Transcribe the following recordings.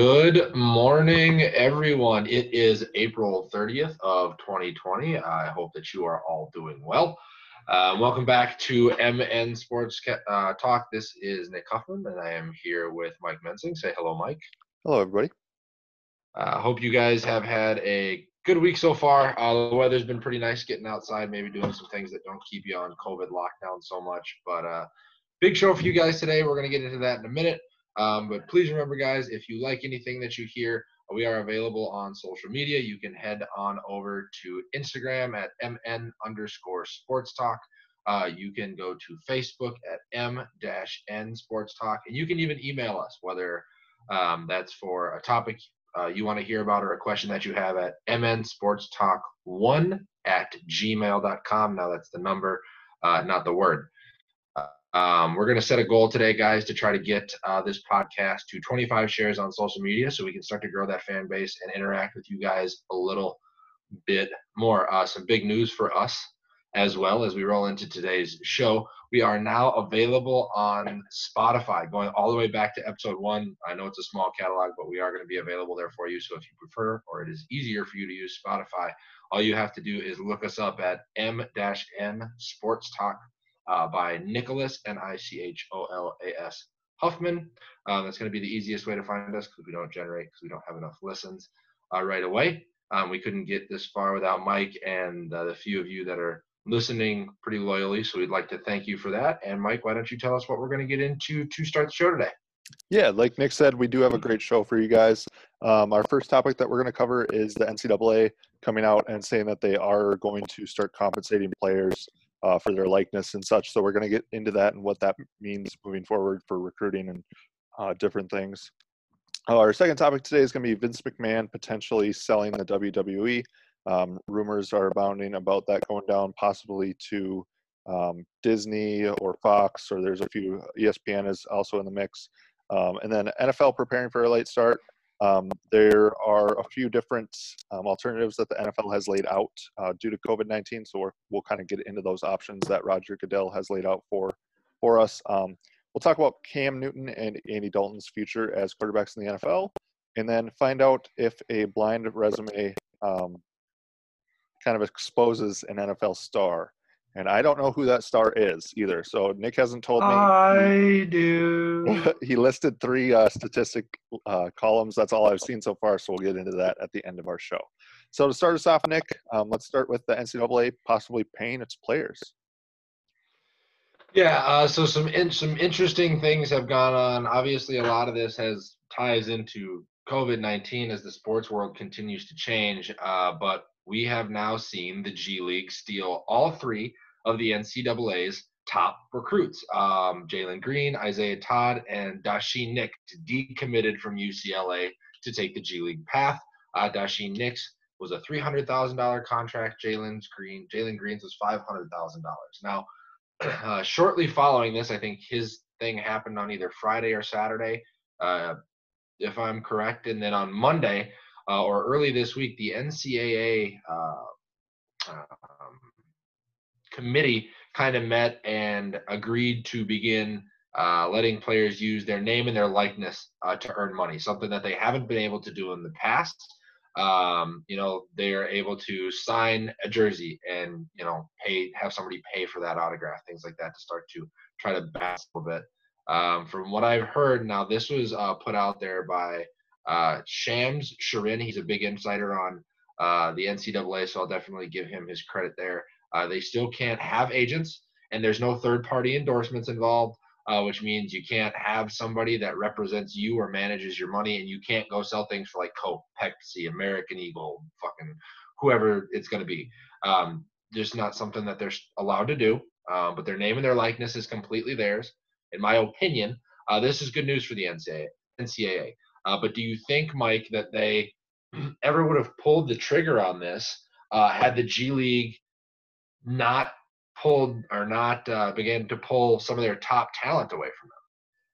Good morning, everyone. It is April 30th of 2020. I hope that you are all doing well. Uh, welcome back to MN Sports uh, Talk. This is Nick Huffman, and I am here with Mike Mensing. Say hello, Mike. Hello, everybody. I uh, hope you guys have had a good week so far. Uh, the weather's been pretty nice getting outside, maybe doing some things that don't keep you on COVID lockdown so much. But uh, big show for you guys today. We're going to get into that in a minute. Um, but please remember, guys, if you like anything that you hear, we are available on social media. You can head on over to Instagram at mn underscore sports talk. Uh, you can go to Facebook at m-n sports talk, and you can even email us, whether um, that's for a topic uh, you want to hear about or a question that you have at mn sports talk one at gmail.com. Now that's the number, uh, not the word. Um, we're going to set a goal today, guys, to try to get uh, this podcast to 25 shares on social media so we can start to grow that fan base and interact with you guys a little bit more. Uh, some big news for us as well as we roll into today's show. We are now available on Spotify, going all the way back to episode one. I know it's a small catalog, but we are going to be available there for you. So if you prefer or it is easier for you to use Spotify, all you have to do is look us up at m-n sports talk uh, by Nicholas, N I C H O L A S Huffman. Um, that's going to be the easiest way to find us because we don't generate, because we don't have enough listens uh, right away. Um, we couldn't get this far without Mike and uh, the few of you that are listening pretty loyally. So we'd like to thank you for that. And Mike, why don't you tell us what we're going to get into to start the show today? Yeah, like Nick said, we do have a great show for you guys. Um, our first topic that we're going to cover is the NCAA coming out and saying that they are going to start compensating players uh, for their likeness and such. So we're going to get into that and what that means moving forward for recruiting and uh, different things. Uh, our second topic today is going to be Vince McMahon potentially selling the WWE. Um, rumors are abounding about that going down possibly to um, Disney or Fox, or there's a few. ESPN is also in the mix. Um, and then NFL preparing for a late start. Um, there are a few different um, alternatives that the NFL has laid out uh, due to COVID-19. So we will kind of get into those options that Roger Goodell has laid out for for us. Um, we'll talk about Cam Newton and Andy Dalton's future as quarterbacks in the NFL, and then find out if a blind resume um, kind of exposes an NFL star and I don't know who that star is either. So Nick hasn't told me. I do. he listed three uh, statistic uh, columns. That's all I've seen so far. So we'll get into that at the end of our show. So to start us off, Nick, um, let's start with the NCAA possibly paying its players. Yeah. Uh, so some in, some interesting things have gone on. Obviously, a lot of this has ties into COVID nineteen as the sports world continues to change. Uh, but we have now seen the G League steal all three of the NCAA's top recruits. Um, Jalen Green, Isaiah Todd, and Daishen Nix decommitted from UCLA to take the G League path. Uh, Daishen Nix was a $300,000 contract. Jalen Green, Jalen Green's was $500,000. Now, uh, shortly following this, I think his thing happened on either Friday or Saturday, uh, if I'm correct. And then on Monday, uh, or early this week, the NCAA uh, um, committee kind of met and agreed to begin uh, letting players use their name and their likeness uh, to earn money, something that they haven't been able to do in the past. Um, you know, they are able to sign a jersey and you know pay, have somebody pay for that autograph, things like that, to start to try to balance a little bit. Um, from what I've heard, now this was uh, put out there by uh, Shams Charania, he's a big insider on uh, the NCAA, so I'll definitely give him his credit there. Uh, they still can't have agents, and there's no third party endorsements involved, uh, which means you can't have somebody that represents you or manages your money, and you can't go sell things for like Coke, Pepsi, American Eagle, fucking whoever it's going to be. Um, just not something that they're allowed to do, um, but their name and their likeness is completely theirs. In my opinion, uh, this is good news for the NCAA. NCAA. Uh, but do you think, Mike, that they ever would have pulled the trigger on this uh, had the G League not pulled or not uh, began to pull some of their top talent away from them?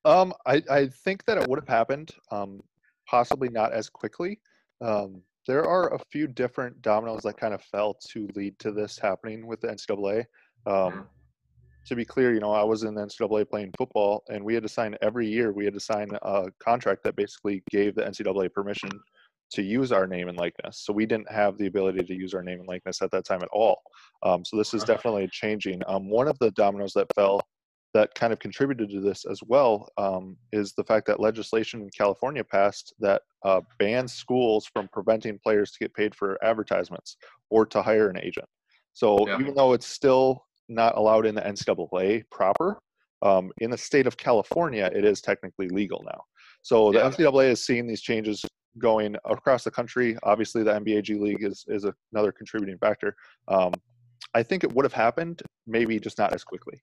Um, I, I think that it would have happened, um, possibly not as quickly. Um, there are a few different dominoes that kind of fell to lead to this happening with the NCAA. Um, mm-hmm. To be clear, you know, I was in the NCAA playing football, and we had to sign every year. We had to sign a contract that basically gave the NCAA permission to use our name and likeness. So we didn't have the ability to use our name and likeness at that time at all. Um, so this is definitely changing. Um, one of the dominoes that fell that kind of contributed to this as well um, is the fact that legislation in California passed that uh, bans schools from preventing players to get paid for advertisements or to hire an agent. So yeah. even though it's still not allowed in the NCAA proper, um, in the state of California, it is technically legal now. So the yeah. NCAA is seeing these changes going across the country. Obviously, the NBA G League is is another contributing factor. Um, I think it would have happened, maybe just not as quickly.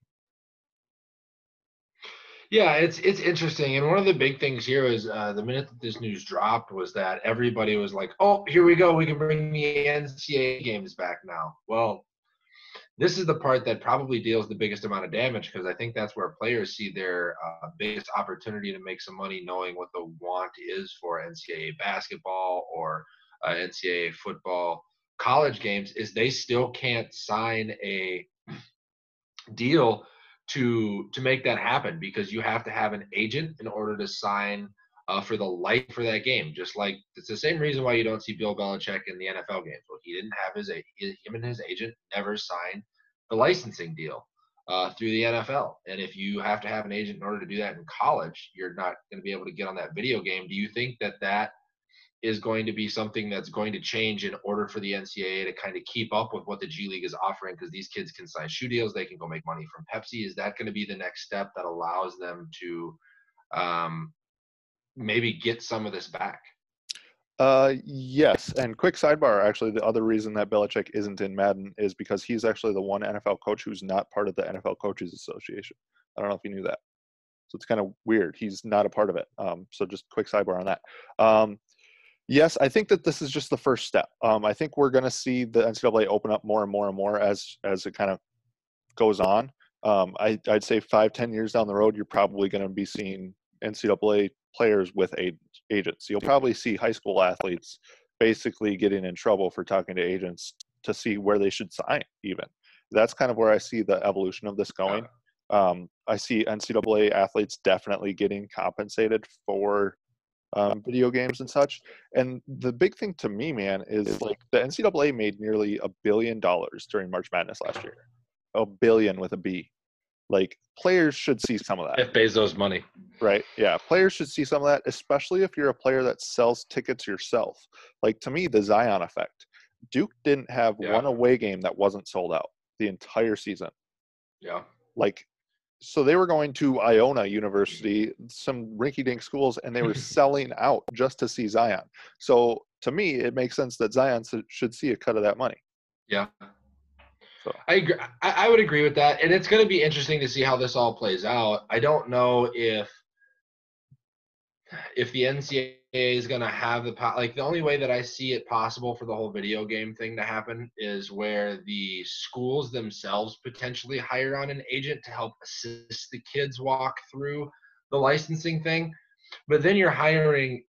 Yeah, it's it's interesting, and one of the big things here is uh, the minute that this news dropped was that everybody was like, "Oh, here we go, we can bring the NCAA games back now." Well, this is the part that probably deals the biggest amount of damage because I think that's where players see their uh, biggest opportunity to make some money, knowing what the want is for NCAA basketball or uh, NCAA football. College games is they still can't sign a deal to to make that happen because you have to have an agent in order to sign uh, for the life for that game. Just like it's the same reason why you don't see Bill Belichick in the NFL games. Well, he didn't have his him and his agent never signed the licensing deal uh, through the NFL. And if you have to have an agent in order to do that in college, you're not going to be able to get on that video game. Do you think that that is going to be something that's going to change in order for the NCAA to kind of keep up with what the G League is offering? Because these kids can sign shoe deals, they can go make money from Pepsi. Is that going to be the next step that allows them to um, maybe get some of this back? Uh, yes. And quick sidebar actually, the other reason that Belichick isn't in Madden is because he's actually the one NFL coach who's not part of the NFL Coaches Association. I don't know if you knew that. So it's kind of weird. He's not a part of it. Um, so just quick sidebar on that. Um, yes, I think that this is just the first step. Um, I think we're going to see the NCAA open up more and more and more as as it kind of goes on. Um, I, I'd say five, ten years down the road, you're probably going to be seeing NCAA players with agents. You'll probably see high school athletes basically getting in trouble for talking to agents to see where they should sign. Even that's kind of where I see the evolution of this going. Um, I see NCAA athletes definitely getting compensated for um, video games and such. And the big thing to me, man, is like the NCAA made nearly a billion dollars during March Madness last year. A billion with a B. Like players should see some of that. If Bezos money. Right. Yeah. Players should see some of that, especially if you're a player that sells tickets yourself. Like to me, the Zion effect. Duke didn't have yeah. one away game that wasn't sold out the entire season. Yeah. Like so they were going to Iona University, mm-hmm. some rinky-dink schools, and they were selling out just to see Zion. So to me, it makes sense that Zion should see a cut of that money. Yeah, so. I agree. I, would agree with that, and it's going to be interesting to see how this all plays out. I don't know if if the NCAA is going to have the like the only way that I see it possible for the whole video game thing to happen is where the schools themselves potentially hire on an agent to help assist the kids walk through the licensing thing. But then you're hiring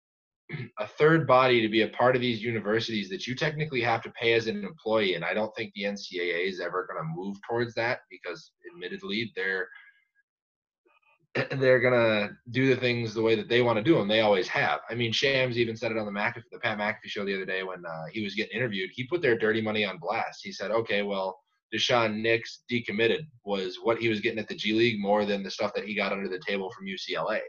a third body to be a part of these universities that you technically have to pay as an employee and i don't think the ncaa is ever going to move towards that because admittedly they're they're gonna do the things the way that they want to do them. They always have. I mean, Shams even said it on the McAfee, the Pat McAfee show the other day when uh, he was getting interviewed. He put their dirty money on blast. He said, "Okay, well, Daishen Nix decommitted was what he was getting at the G League more than the stuff that he got under the table from UCLA."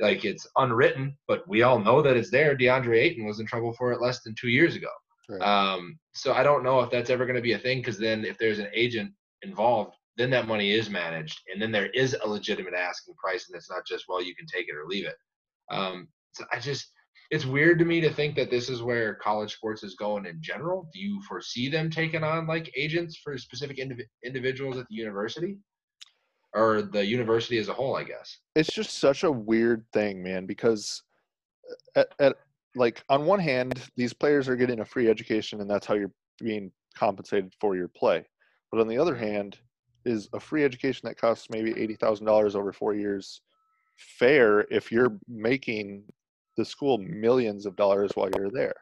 Like it's unwritten, but we all know that it's there. DeAndre Ayton was in trouble for it less than two years ago. Right. Um, so I don't know if that's ever going to be a thing because then if there's an agent involved, then that money is managed, and then there is a legitimate asking price, and it's not just well you can take it or leave it. Um, so I just it's weird to me to think that this is where college sports is going in general. Do you foresee them taking on like agents for specific indiv- individuals at the university? Or the university as a whole, I guess. It's just such a weird thing, man, because uh, at, at like on one hand, these players are getting a free education and that's how you're being compensated for your play. But on the other hand, is a free education that costs maybe eighty thousand dollars over four years fair if you're making the school millions of dollars while you're there?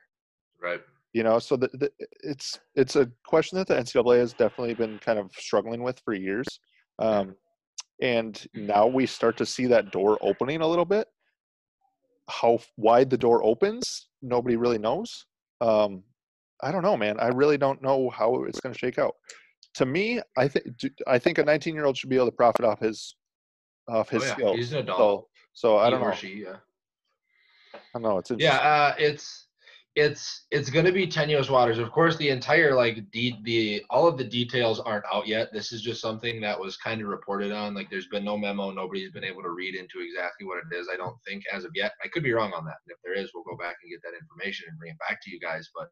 Right. You know, so the, the, it's it's a question that the NCAA has definitely been kind of struggling with for years. Um, and now we start to see that door opening a little bit. How wide the door opens, nobody really knows. Um, I don't know, man. I really don't know how it's going to shake out. To me, I think I think a 19 year old should be able to profit off his off his oh, yeah. skills. He's an adult. So, so I don't know. she, yeah. I don't know. It's Yeah, uh, it's it's it's going to be tenuous waters. Of course, the entire like de- the all of the details aren't out yet. This is just something that was kind of reported on. Like, there's been no memo. Nobody's been able to read into exactly what it is. I don't think as of yet. I could be wrong on that. And if there is, we'll go back and get that information and bring it back to you guys. But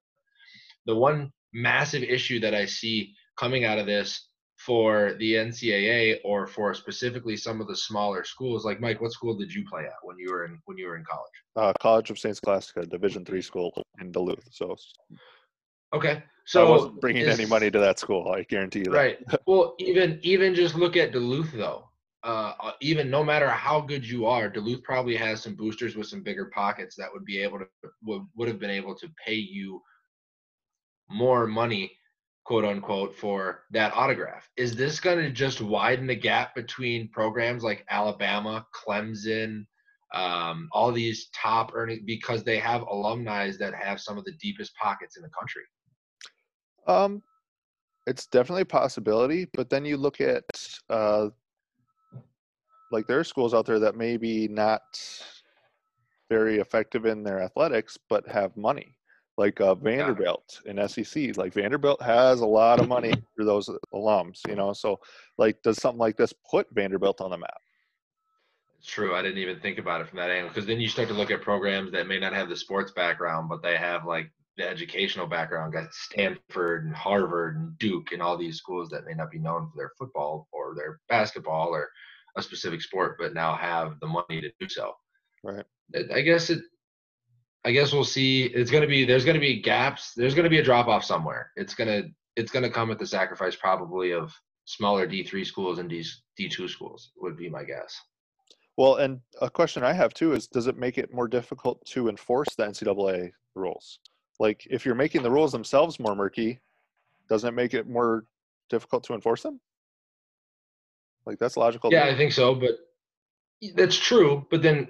the one massive issue that I see coming out of this for the NCAA or for specifically some of the smaller schools, like Mike, what school did you play at when you were in when you were in college? uh, College of Saint Scholastica, Division three school in Duluth. So, Okay, so I wasn't bringing any money to that school. I guarantee you that. Right. Well, even even just look at Duluth though. Uh, uh, even no matter how good you are, Duluth probably has some boosters with some bigger pockets that would be able to would, would have been able to pay you more money, quote unquote, for that autograph. Is this going to just widen the gap between programs like Alabama, Clemson, um, all these top earning because they have alumni that have some of the deepest pockets in the country? Um, it's definitely a possibility, but then you look at uh, like there are schools out there that maybe not very effective in their athletics, but have money, like uh, Vanderbilt in SEC. Like Vanderbilt has a lot of money for those alums, you know. So, like, does something like this put Vanderbilt on the map? It's true. I didn't even think about it from that angle because then you start to look at programs that may not have the sports background, but they have like the educational background. Got Stanford and Harvard and Duke and all these schools that may not be known for their football or their basketball or a specific sport, but now have the money to do so. Right. I guess it. I guess we'll see. It's gonna be there's gonna be gaps. There's gonna be a drop off somewhere. It's gonna it's gonna come at the sacrifice probably of smaller D three schools and D D two schools would be my guess. Well, and a question I have too is does it make it more difficult to enforce the NCAA rules? Like, if you're making the rules themselves more murky, doesn't it make it more difficult to enforce them? Like, that's logical. Yeah. I think so, but that's true. But then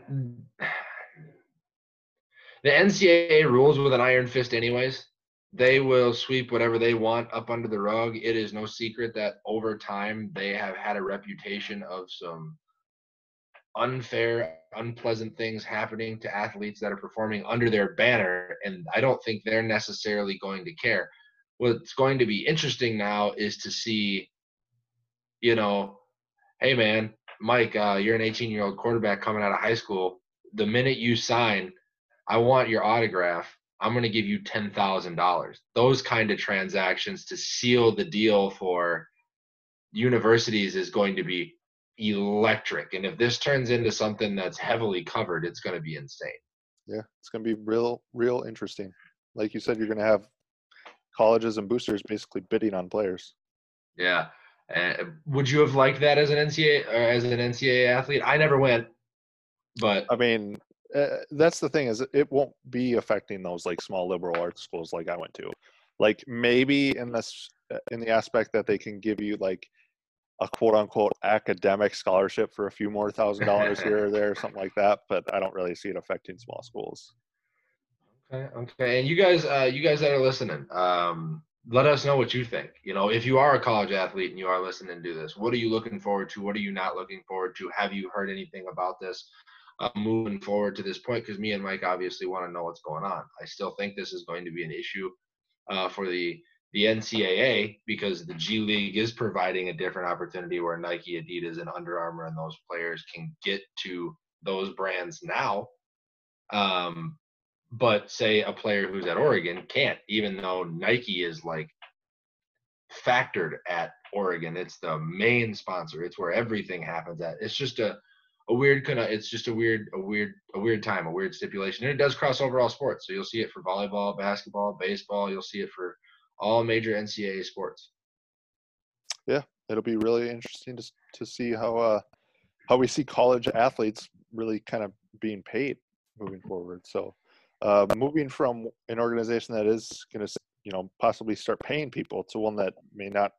the NCAA rules with an iron fist, anyways. They will sweep whatever they want up under the rug. It is no secret that over time they have had a reputation of some unfair, unpleasant things happening to athletes that are performing under their banner, and I don't think they're necessarily going to care. What's going to be interesting now is to see, you know, hey man, Mike, uh, you're an 18 year old quarterback coming out of high school. The minute you sign, I want your autograph. I'm going to give you $10,000. Those kind of transactions to seal the deal for universities is going to be electric. And if this turns into something that's heavily covered, it's going to be insane. Yeah, it's going to be real, real interesting. Like you said, you're going to have colleges and boosters basically bidding on players. Yeah. Uh, would you have liked that as an NCAA or as an NCAA athlete? I never went, but I mean, uh, that's the thing is it won't be affecting those like small liberal arts schools like I went to. Like maybe in this uh, in the aspect that they can give you like a quote unquote academic scholarship for a few more thousand dollars here or there, something like that. But I don't really see it affecting small schools. Okay, okay. And you guys, uh, you guys that are listening, um, let us know what you think. You know, if you are a college athlete and you are listening to this, what are you looking forward to? What are you not looking forward to? Have you heard anything about this uh, moving forward to this point? Because me and Mike obviously want to know what's going on. I still think this is going to be an issue uh, for the the NCAA because the G League is providing a different opportunity where Nike, Adidas, and Under Armour and those players can get to those brands now. Um, but say a player who's at Oregon can't, even though Nike is like factored at Oregon. It's the main sponsor. It's where everything happens at. It's just a a weird kind of it's just a weird a weird a weird time a weird stipulation and it does cross over all sports so you'll see it for volleyball basketball baseball you'll see it for all major ncaa sports Yeah, It'll be really interesting to to see how uh how we see college athletes really kind of being paid moving forward. So uh, moving from an organization that is going to you know possibly start paying people to one that may not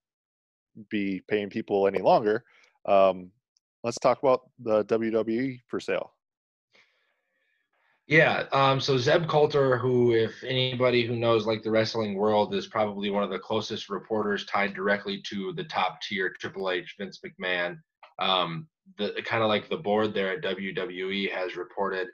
be paying people any longer. Um, let's talk about the WWE for sale. Yeah. Um, so Zeb Colter, who, if anybody who knows like the wrestling world, is probably one of the closest reporters tied directly to the top tier Triple H, Vince McMahon. Um, the kind of like the board there at WWE has reported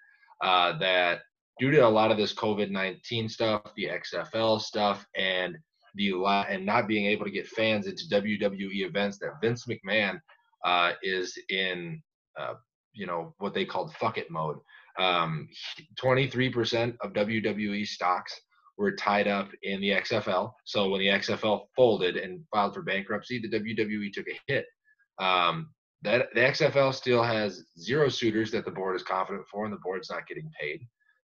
uh, that due to a lot of this COVID nineteen stuff, the XFL stuff, and the and not being able to get fans into WWE events, that Vince McMahon uh, is in, uh, you know, what they called fuck it mode. Um, 23% of WWE stocks were tied up in the XFL. So when the XFL folded and filed for bankruptcy, the WWE took a hit. Um, that the XFL still has zero suitors that the board is confident for, and the board's not getting paid.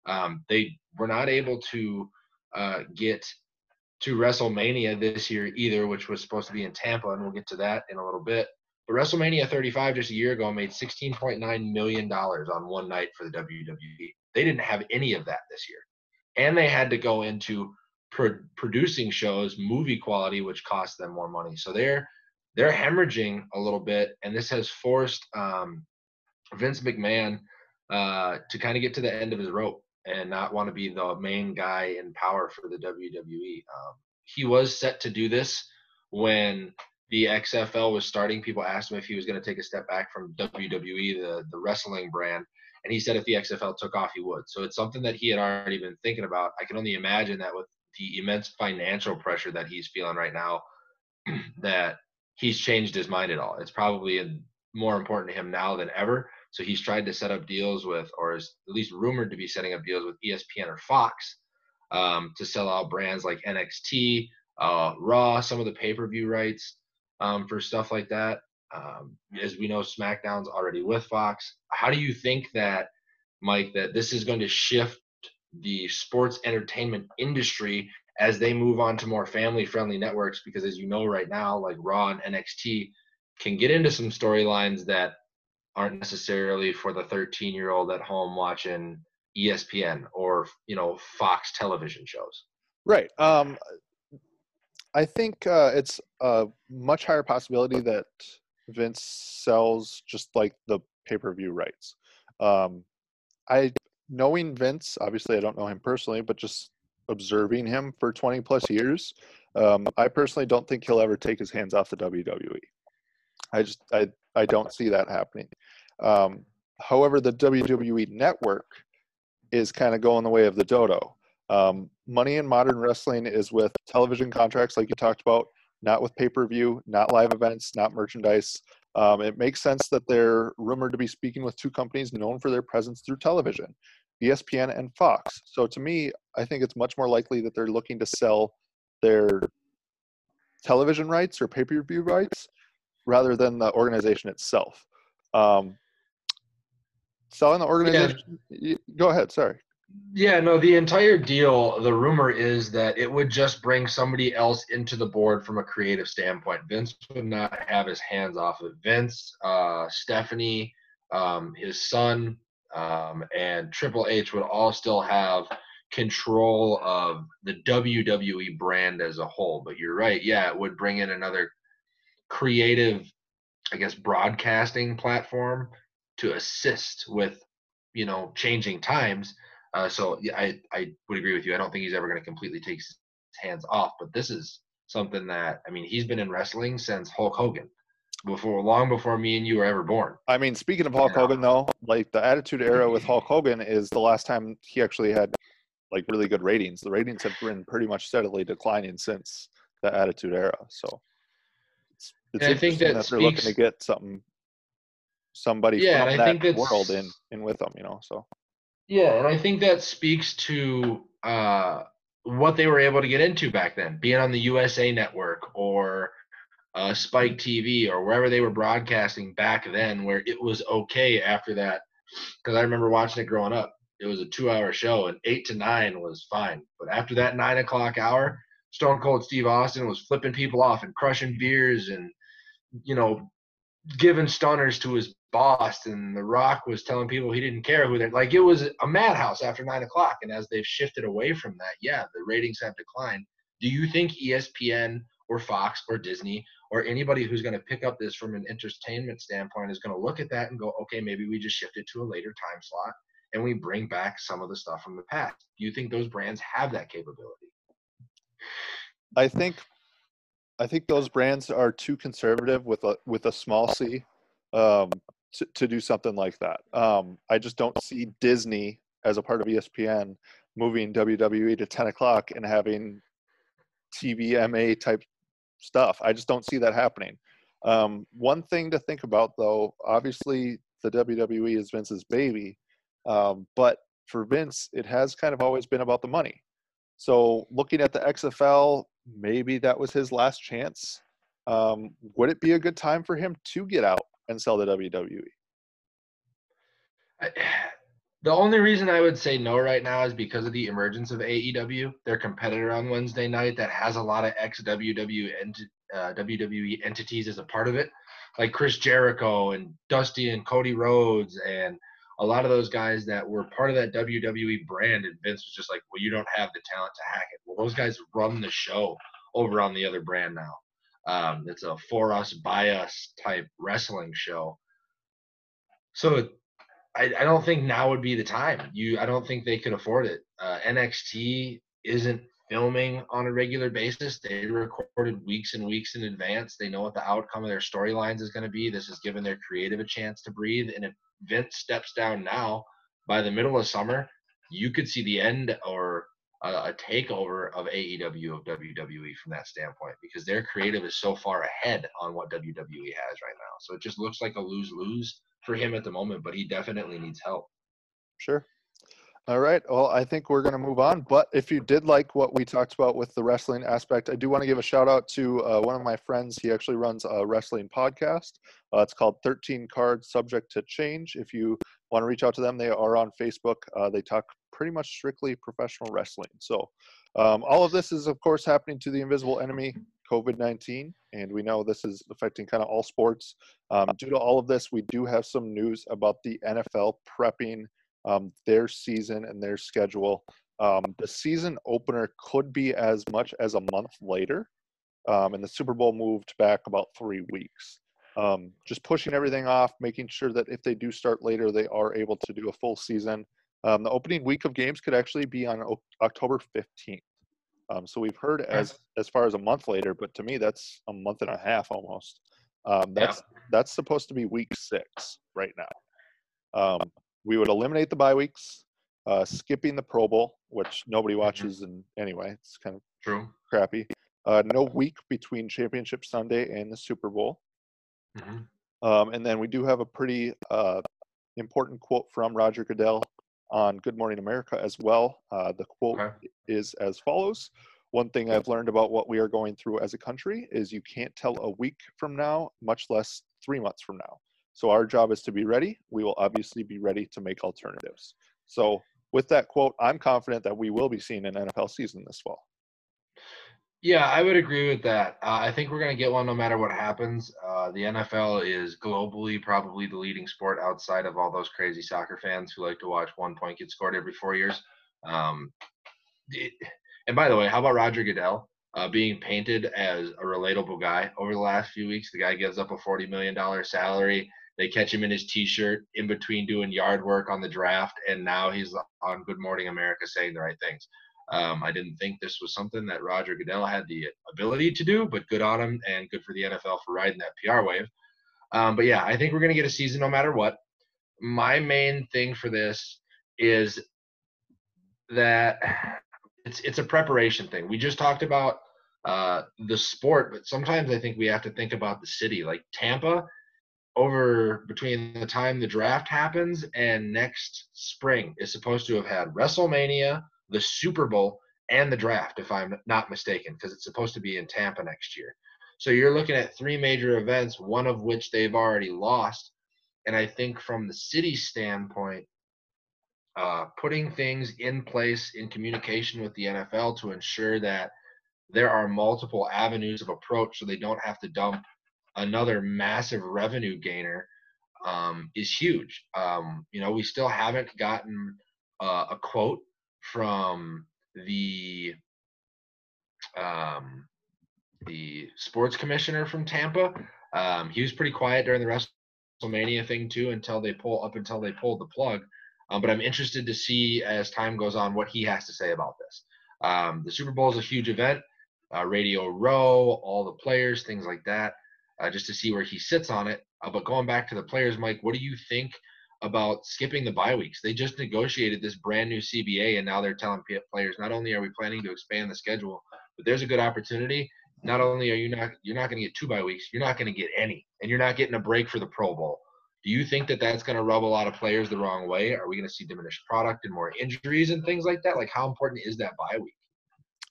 Um, they were not able to uh, get to WrestleMania this year either, which was supposed to be in Tampa, and we'll get to that in a little bit. But WrestleMania 35 just a year ago made 16.9 million dollars on one night for the WWE. They didn't have any of that this year, and they had to go into pro- producing shows, movie quality, which cost them more money. So they're they're hemorrhaging a little bit, and this has forced um, Vince McMahon uh, to kind of get to the end of his rope and not want to be the main guy in power for the WWE. Um, he was set to do this when the XFL was starting, people asked him if he was going to take a step back from WWE, the, the wrestling brand. And he said if the XFL took off, he would. So it's something that he had already been thinking about. I can only imagine that with the immense financial pressure that he's feeling right now, that he's changed his mind at all. It's probably more important to him now than ever. So he's tried to set up deals with, or is at least rumored to be setting up deals with ESPN or Fox um, to sell out brands like NXT, uh, Raw, some of the pay per view rights um, for stuff like that. Um, as we know, SmackDown's already with Fox. How do you think that, Mike, that this is going to shift the sports entertainment industry as they move on to more family friendly networks? Because as you know, right now, like Raw and NXT can get into some storylines that aren't necessarily for the 13 year old at home watching ESPN or, you know, Fox television shows. Right. Um, I think uh, it's a much higher possibility that Vince sells just like the pay per view rights. Um, I knowing Vince, obviously I don't know him personally, but just observing him for 20 plus years, um, I personally don't think he'll ever take his hands off the WWE. I just I I don't see that happening. Um, however, the WWE network is kind of going the way of the dodo. Um, money in modern wrestling is with television contracts, like you talked about, not with pay per view, not live events, not merchandise. Um, it makes sense that they're rumored to be speaking with two companies known for their presence through television, ESPN and Fox. So to me, I think it's much more likely that they're looking to sell their television rights or pay per view rights rather than the organization itself. Um, selling the organization, yeah. go ahead, sorry. Yeah, no, the entire deal, the rumor is that it would just bring somebody else into the board from a creative standpoint. Vince would not have his hands off it. Vince, uh, Stephanie, um, his son, um, and Triple H would all still have control of the WWE brand as a whole. But you're right. Yeah, it would bring in another creative, I guess, broadcasting platform to assist with, you know, changing times uh, so yeah, I I would agree with you. I don't think he's ever going to completely take his hands off. But this is something that I mean, he's been in wrestling since Hulk Hogan, before long before me and you were ever born. I mean, speaking of Hulk Hogan, though, like the Attitude Era with Hulk Hogan is the last time he actually had like really good ratings. The ratings have been pretty much steadily declining since the Attitude Era. So it's, it's I think that, that they're looking to get something somebody yeah, from that world in in with them, you know. So yeah, and I think that speaks to uh, what they were able to get into back then, being on the USA Network or uh, Spike TV or wherever they were broadcasting back then, where it was okay after that. Because I remember watching it growing up. It was a two-hour show, and eight to nine was fine. But after that nine o'clock hour, Stone Cold Steve Austin was flipping people off and crushing beers and you know giving stunners to his boss and the rock was telling people he didn't care who they like it was a madhouse after nine o'clock and as they've shifted away from that yeah the ratings have declined do you think espn or Fox or Disney or anybody who's going to pick up this from an entertainment standpoint is going to look at that and go, okay, maybe we just shift it to a later time slot and we bring back some of the stuff from the past. Do you think those brands have that capability? I think I think those brands are too conservative with a with a small c um, to, to do something like that. Um, I just don't see Disney as a part of ESPN moving WWE to 10 o'clock and having TVMA type stuff. I just don't see that happening. Um, one thing to think about, though, obviously the WWE is Vince's baby, um, but for Vince, it has kind of always been about the money. So looking at the XFL, maybe that was his last chance. Um, would it be a good time for him to get out and sell the WWE? I, the only reason I would say no right now is because of the emergence of AEW, their competitor on Wednesday night that has a lot of ex WWE uh, WWE entities as a part of it, like Chris Jericho and Dusty and Cody Rhodes and a lot of those guys that were part of that WWE brand. And Vince was just like, well, you don't have the talent to hack it. Well, those guys run the show over on the other brand now. Um, it's a for us, by us type wrestling show. So I, I don't think now would be the time. You, I don't think they could afford it. Uh, NXT isn't filming on a regular basis. They recorded weeks and weeks in advance. They know what the outcome of their storylines is going to be. This has given their creative a chance to breathe. And if Vince steps down now, by the middle of summer, you could see the end or a, a takeover of AEW of WWE from that standpoint because their creative is so far ahead on what WWE has right now. So it just looks like a lose lose for him at the moment, but he definitely needs help. Sure. All right. Well, I think we're going to move on. But if you did like what we talked about with the wrestling aspect, I do want to give a shout out to uh, one of my friends. He actually runs a wrestling podcast. Uh, it's called 13 Cards Subject to Change. If you want to reach out to them, they are on Facebook. Uh, they talk pretty much strictly professional wrestling. So, um, all of this is, of course, happening to the invisible enemy, COVID 19. And we know this is affecting kind of all sports. Um, due to all of this, we do have some news about the NFL prepping um, their season and their schedule. Um, the season opener could be as much as a month later, um, and the Super Bowl moved back about three weeks. Um, just pushing everything off, making sure that if they do start later, they are able to do a full season. Um, the opening week of games could actually be on o- October 15th. Um, so we've heard as as far as a month later, but to me that's a month and a half almost. that's yeah. that's supposed to be week six right now. Um, we would eliminate the bye weeks, uh, skipping the Pro Bowl, which nobody mm-hmm. watches, and anyway, it's kind of true crappy. Uh, no week between Championship Sunday and the Super Bowl. Mm-hmm. Um, and then we do have a pretty uh, important quote from Roger Goodell on Good Morning America as well. Uh, the quote okay. is as follows One thing I've learned about what we are going through as a country is you can't tell a week from now, much less three months from now. So our job is to be ready. We will obviously be ready to make alternatives. So with that quote, I'm confident that we will be seeing an NFL season this fall. Yeah, I would agree with that. Uh, I think we're going to get one no matter what happens. Uh, the NFL is globally probably the leading sport outside of all those crazy soccer fans who like to watch one point get scored every four years. Um, and by the way, how about Roger Goodell uh, being painted as a relatable guy over the last few weeks? The guy gives up a $40 million salary they catch him in his t-shirt in between doing yard work on the draft, and now he's on Good Morning America saying the right things. Um, I didn't think this was something that Roger Goodell had the ability to do, but good on him and good for the NFL for riding that PR wave. Um, but yeah, I think we're going to get a season no matter what. My main thing for this is that it's it's a preparation thing. We just talked about uh, the sport, but sometimes I think we have to think about the city. Like Tampa over between the time the draft happens and next spring is supposed to have had WrestleMania, the Super Bowl, and the draft, if I'm not mistaken, because it's supposed to be in Tampa next year. So you're looking at three major events, one of which they've already lost. And I think from the city standpoint, uh, putting things in place in communication with the NFL to ensure that there are multiple avenues of approach so they don't have to dump another massive revenue gainer um, is huge. Um, you know, we still haven't gotten uh, a quote from the um, the sports commissioner from Tampa. Um, he was pretty quiet during the WrestleMania thing too until they pull up until they pulled the plug. Um, but I'm interested to see as time goes on what he has to say about this. Um, the Super Bowl is a huge event. Uh, Radio Row, all the players, things like that, uh, just to see where he sits on it. Uh, but going back to the players, Mike, what do you think about skipping the bye weeks? They just negotiated this brand new CBA, and now they're telling players not only are we planning to expand the schedule, but there's a good opportunity. Not only are you not you're not going to get two bye weeks, you're not going to get any, and you're not getting a break for the Pro Bowl. Do you think that that's going to rub a lot of players the wrong way? Are we going to see diminished product and more injuries and things like that? Like, how important is that bye week?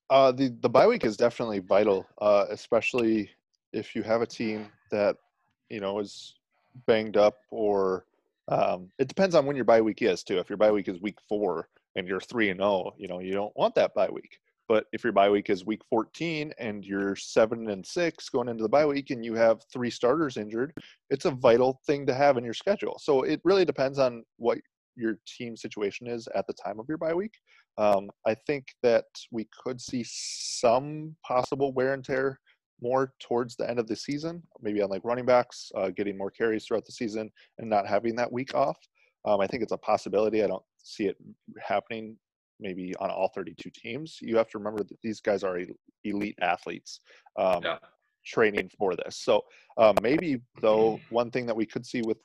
Uh, the the bye week is definitely vital, uh, especially if you have a team that you know is banged up or um, it depends on when your bye week is too. If your bye week is week four and you're three and zero, oh, you know you don't want that bye week. But if your bye week is week 14 and you're seven and six going into the bye week and you have three starters injured, it's a vital thing to have in your schedule. So it really depends on what your team situation is at the time of your bye week. Um, I think that we could see some possible wear and tear more towards the end of the season, maybe on like running backs, uh, getting more carries throughout the season and not having that week off. Um, I think it's a possibility. I don't see it happening maybe on all 32 teams. You have to remember that these guys are elite athletes um, yeah. training for this. So um, maybe though one thing that we could see with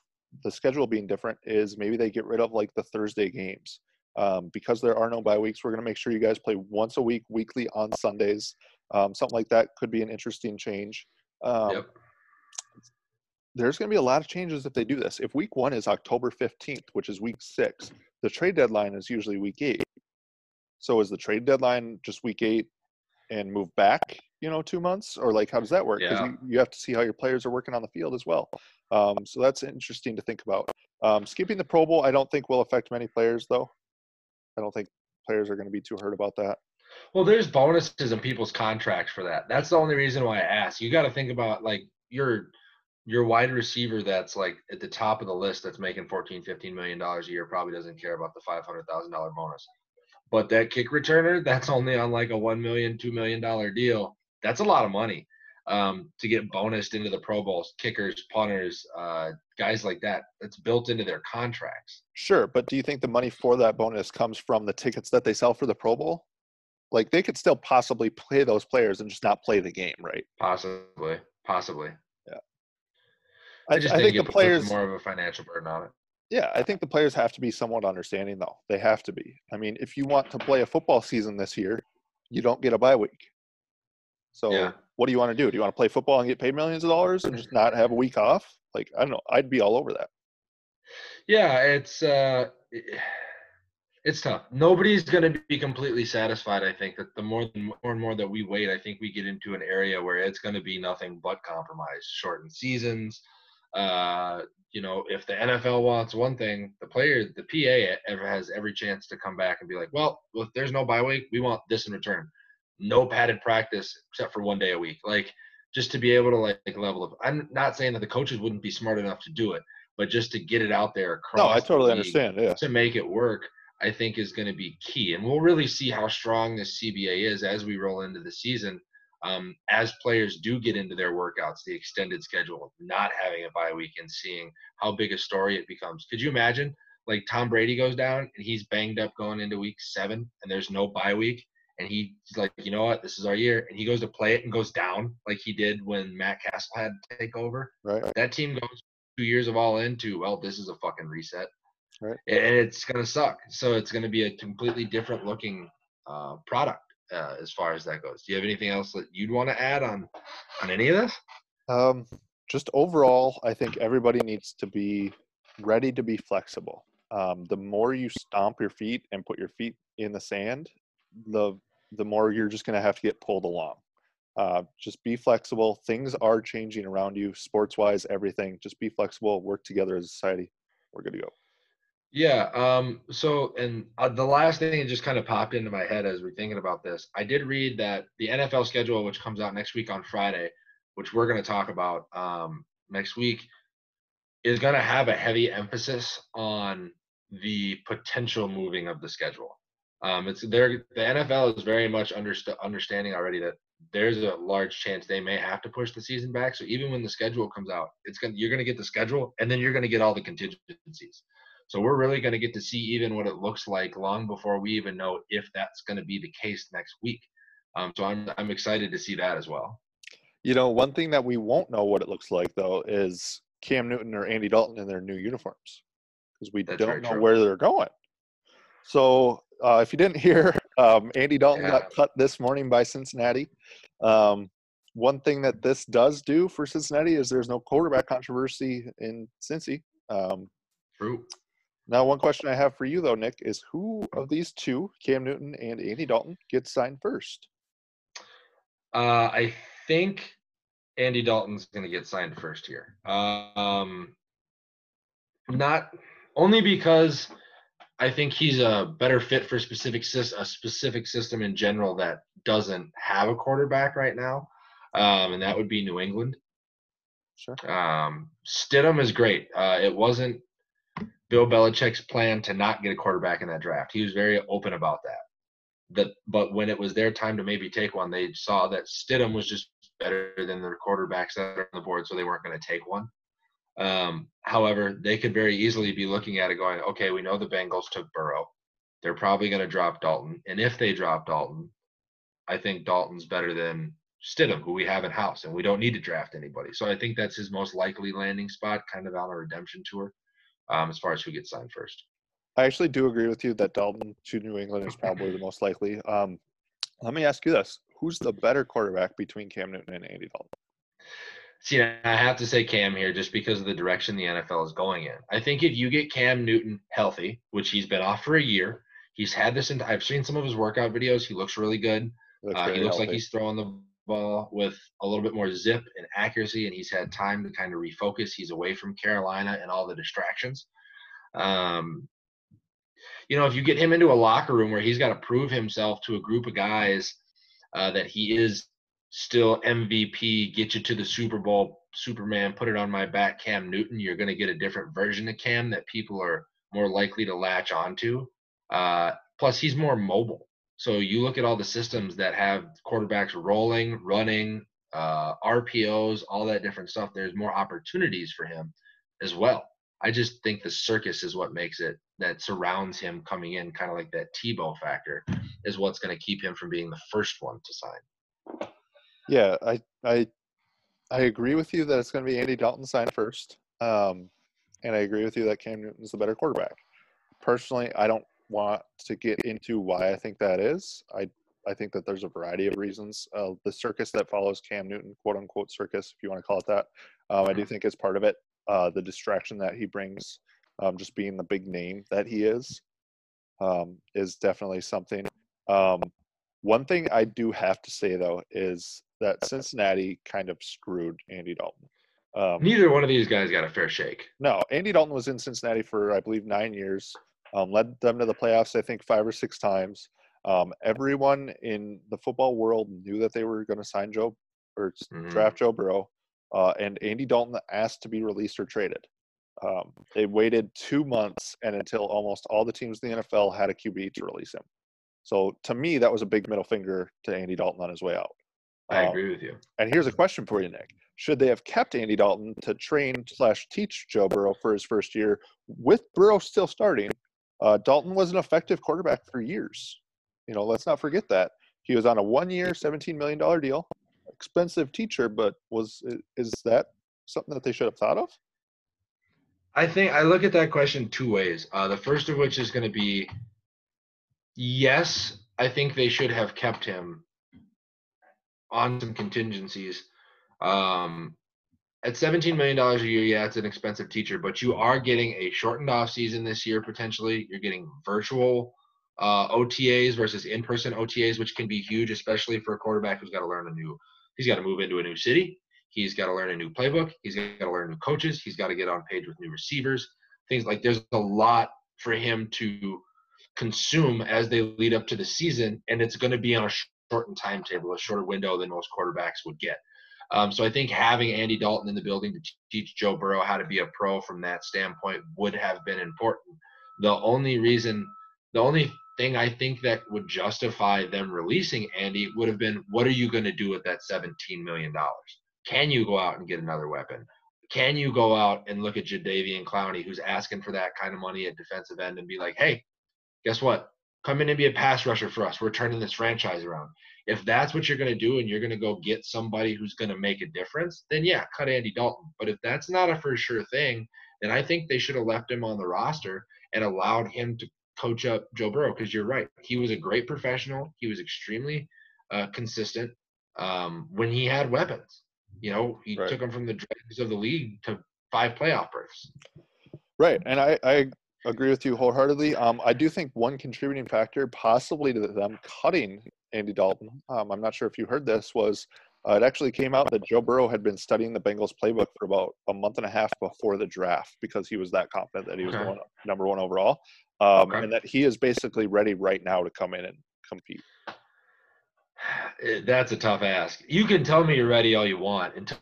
the schedule being different is maybe they get rid of like the Thursday games. Um, because there are no bye weeks, we're going to make sure you guys play once a week, weekly on Sundays. Um, something like that could be an interesting change. Um, yep. There's going to be a lot of changes if they do this. If week one is October 15th, which is week six, the trade deadline is usually week eight. So is the trade deadline just week eight and move back, you know, two months, or like how does that work? Because yeah. you, you, have to see how your players are working on the field as well. Um, so that's interesting to think about. Um, skipping the Pro Bowl, I don't think will affect many players, though. I don't think players are going to be too hurt about that. Well, there's bonuses in people's contracts for that. That's the only reason why I ask. You got to think about like your your wide receiver that's like at the top of the list that's making 14 15 million dollars a year probably doesn't care about the $500,000 bonus. But that kick returner, that's only on like a one million, two million dollar deal. That's a lot of money um, to get bonused into the Pro Bowls, kickers, punters, uh, guys like that. That's built into their contracts. Sure, but do you think the money for that bonus comes from the tickets that they sell for the Pro Bowl? Like they could still possibly play those players and just not play the game, right? Possibly, possibly. Yeah. I, I just I think the players more of a financial burden on it. Yeah, I think the players have to be somewhat understanding, though. They have to be. I mean, if you want to play a football season this year, you don't get a bye week. So, yeah. what do you want to do? Do you want to play football and get paid millions of dollars and just not have a week off? Like, I don't know. I'd be all over that. Yeah, it's uh, it's tough. Nobody's going to be completely satisfied. I think that the more, more and more that we wait, I think we get into an area where it's going to be nothing but compromise, shortened seasons, uh, you know, if the NFL wants one thing, the player, the PA ever has every chance to come back and be like, well, if there's no bye week, we want this in return. No padded practice except for one day a week. Like just to be able to like, like level up. I'm not saying that the coaches wouldn't be smart enough to do it, but just to get it out there across. No, I totally understand. Yeah. To make it work, I think is going to be key, and we'll really see how strong this CBA is as we roll into the season um, as players do get into their workouts, the extended schedule, not having a bye week, and seeing how big a story it becomes. Could you imagine, like Tom Brady goes down and he's banged up going into week seven, and there's no bye week, and he's like, you know what, this is our year, and he goes to play it and goes down like he did when Matt Cassel had to take over. Right. That team goes two years of all into, well, this is a fucking reset. Right. And it's gonna suck. So it's gonna be a completely different looking uh, product uh, as far as that goes. Do you have anything else that you'd want to add on on any of this? Um, just overall, I think everybody needs to be ready to be flexible. Um, the more you stomp your feet and put your feet in the sand, the the more you're just going to have to get pulled along. Uh, just be flexible. Things are changing around you, sports wise, everything. Just be flexible. Work together as a society. We're good to go. Yeah. Um, so, and uh, the last thing that just kind of popped into my head as we're thinking about this, I did read that the NFL schedule, which comes out next week on Friday, which we're going to talk about um, next week, is going to have a heavy emphasis on the potential moving of the schedule. Um, it's there. The NFL is very much underst- understanding already that there's a large chance they may have to push the season back. So even when the schedule comes out, it's gonna you're gonna get the schedule and then you're gonna get all the contingencies. So we're really gonna get to see even what it looks like long before we even know if that's gonna be the case next week. Um, so I'm I'm excited to see that as well. You know, one thing that we won't know what it looks like though is Cam Newton or Andy Dalton in their new uniforms because we That's don't know true. where they're going. So uh, if you didn't hear, um, Andy Dalton Yeah. got cut this morning by Cincinnati. Um, one thing that this does do for Cincinnati is there's no quarterback controversy in Cincy. Um, True. Now, one question I have for you though, Nick, is who of these two, Cam Newton and Andy Dalton, gets signed first? Uh, I think Andy Dalton's going to get signed first here. Um, not only because I think he's a better fit for specific sys- a specific system in general that doesn't have a quarterback right now, um, and that would be New England. Sure. Um, Stidham is great. Uh, it wasn't Bill Belichick's plan to not get a quarterback in that draft. He was very open about that. That, but when it was their time to maybe take one, they saw that Stidham was just better than their quarterbacks that are on the board, so they weren't going to take one. Um, however, they could very easily be looking at it going, okay, we know the Bengals took Burrow. They're probably going to drop Dalton. And if they drop Dalton, I think Dalton's better than Stidham, who we have in house, and we don't need to draft anybody. So I think that's his most likely landing spot, kind of on a redemption tour, um, as far as who gets signed first. I actually do agree with you that Dalton to New England is probably the most likely. Um, let me ask you this: Who's the better quarterback between Cam Newton and Andy Dalton? See, I have to say Cam here just because of the direction the NFL is going in. I think if you get Cam Newton healthy, which he's been off for a year, he's had this. In, I've seen some of his workout videos. He looks really good. Looks Uh, he looks like he's throwing the with a little bit more zip and accuracy, and he's had time to kind of refocus. He's away from Carolina and all the distractions. Um, you know, if you get him into a locker room where he's got to prove himself to a group of guys uh, that he is still MVP, get you to the Super Bowl, Superman, put it on my back, Cam Newton, you're going to get a different version of Cam that people are more likely to latch onto. Uh, plus, he's more mobile. So you look at all the systems that have quarterbacks rolling, running, uh, RPOs, all that different stuff. There's more opportunities for him as well. I just think the circus is what makes it that surrounds him coming in, kind of like that Tebow factor, is what's going to keep him from being the first one to sign. Yeah, I I I agree with you that it's going to be Andy Dalton signed first, um, and I agree with you that Cam Newton's the better quarterback. Personally, I don't want to get into why I think that is. I I think that there's a variety of reasons. Uh, the circus that follows Cam Newton, quote unquote circus, if you want to call it that, um, I do think is part of it. Uh, the distraction that he brings, um, just being the big name that he is, um, is definitely something. Um, one thing I do have to say though is that Cincinnati kind of screwed Andy Dalton. Um, Neither one of these guys got a fair shake. no, Andy Dalton was in Cincinnati for I believe nine years. Um, led them to the playoffs, I think five or six times. Um, everyone in the football world knew that they were going to sign Joe or Mhm. draft Joe Burrow, uh, and Andy Dalton asked to be released or traded. Um, they waited two months and until almost all the teams in the NFL had a QB to release him. So to me, that was a big middle finger to Andy Dalton on his way out. I Um, agree with you. and here's a question for you, Nick. Should they have kept Andy Dalton to train slash teach Joe Burrow for his first year with Burrow still starting? Uh, Dalton was an effective quarterback for years. You know, let's not forget that. He was on a one year, $17 million deal. Expensive teacher, but was is that something that they should have thought of? I think I look at that question two ways. Uh, the first of which is going to be yes, I think they should have kept him on some contingencies. Um, at $17 million a year, yeah, it's an expensive teacher, but you are getting a shortened off season this year potentially. You're getting virtual uh, OTAs versus in-person OTAs, which can be huge, especially for a quarterback who's got to learn a new. He's got to move into a new city. He's got to learn a new playbook. He's got to learn new coaches. He's got to get on page with new receivers. Things like there's a lot for him to consume as they lead up to the season, and it's going to be on a shortened timetable, a shorter window than most quarterbacks would get. Um, so I think having Andy Dalton in the building to teach Joe Burrow how to be a pro from that standpoint would have been important. The only reason, the only thing I think that would justify them releasing Andy would have been what are you going to do with that $17 million? Can you go out and get another weapon? Can you go out and look at Jadeveon Clowney, who's asking for that kind of money at defensive end, and be like, hey, guess what? Come in and be a pass rusher for us. We're turning this franchise around. If that's what you're going to do and you're going to go get somebody who's going to make a difference, then yeah, cut Andy Dalton. But if that's not a for sure thing, then I think they should have left him on the roster and allowed him to coach up Joe Burrow because you're right. He was a great professional. He was extremely uh, consistent um, when he had weapons. You know, he right. took him from the dregs of the league to five playoff berths. Right, and I, I agree with you wholeheartedly. Um, I do think one contributing factor, possibly to them cutting Andy Dalton, um, I'm not sure if you heard this, was uh, it actually came out that Joe Burrow had been studying the Bengals playbook for about a month and a half before the draft because he was that confident that he was okay. one, number one overall, um, okay. and that he is basically ready right now to come in and compete. That's a tough ask. You can tell me you're ready all you want until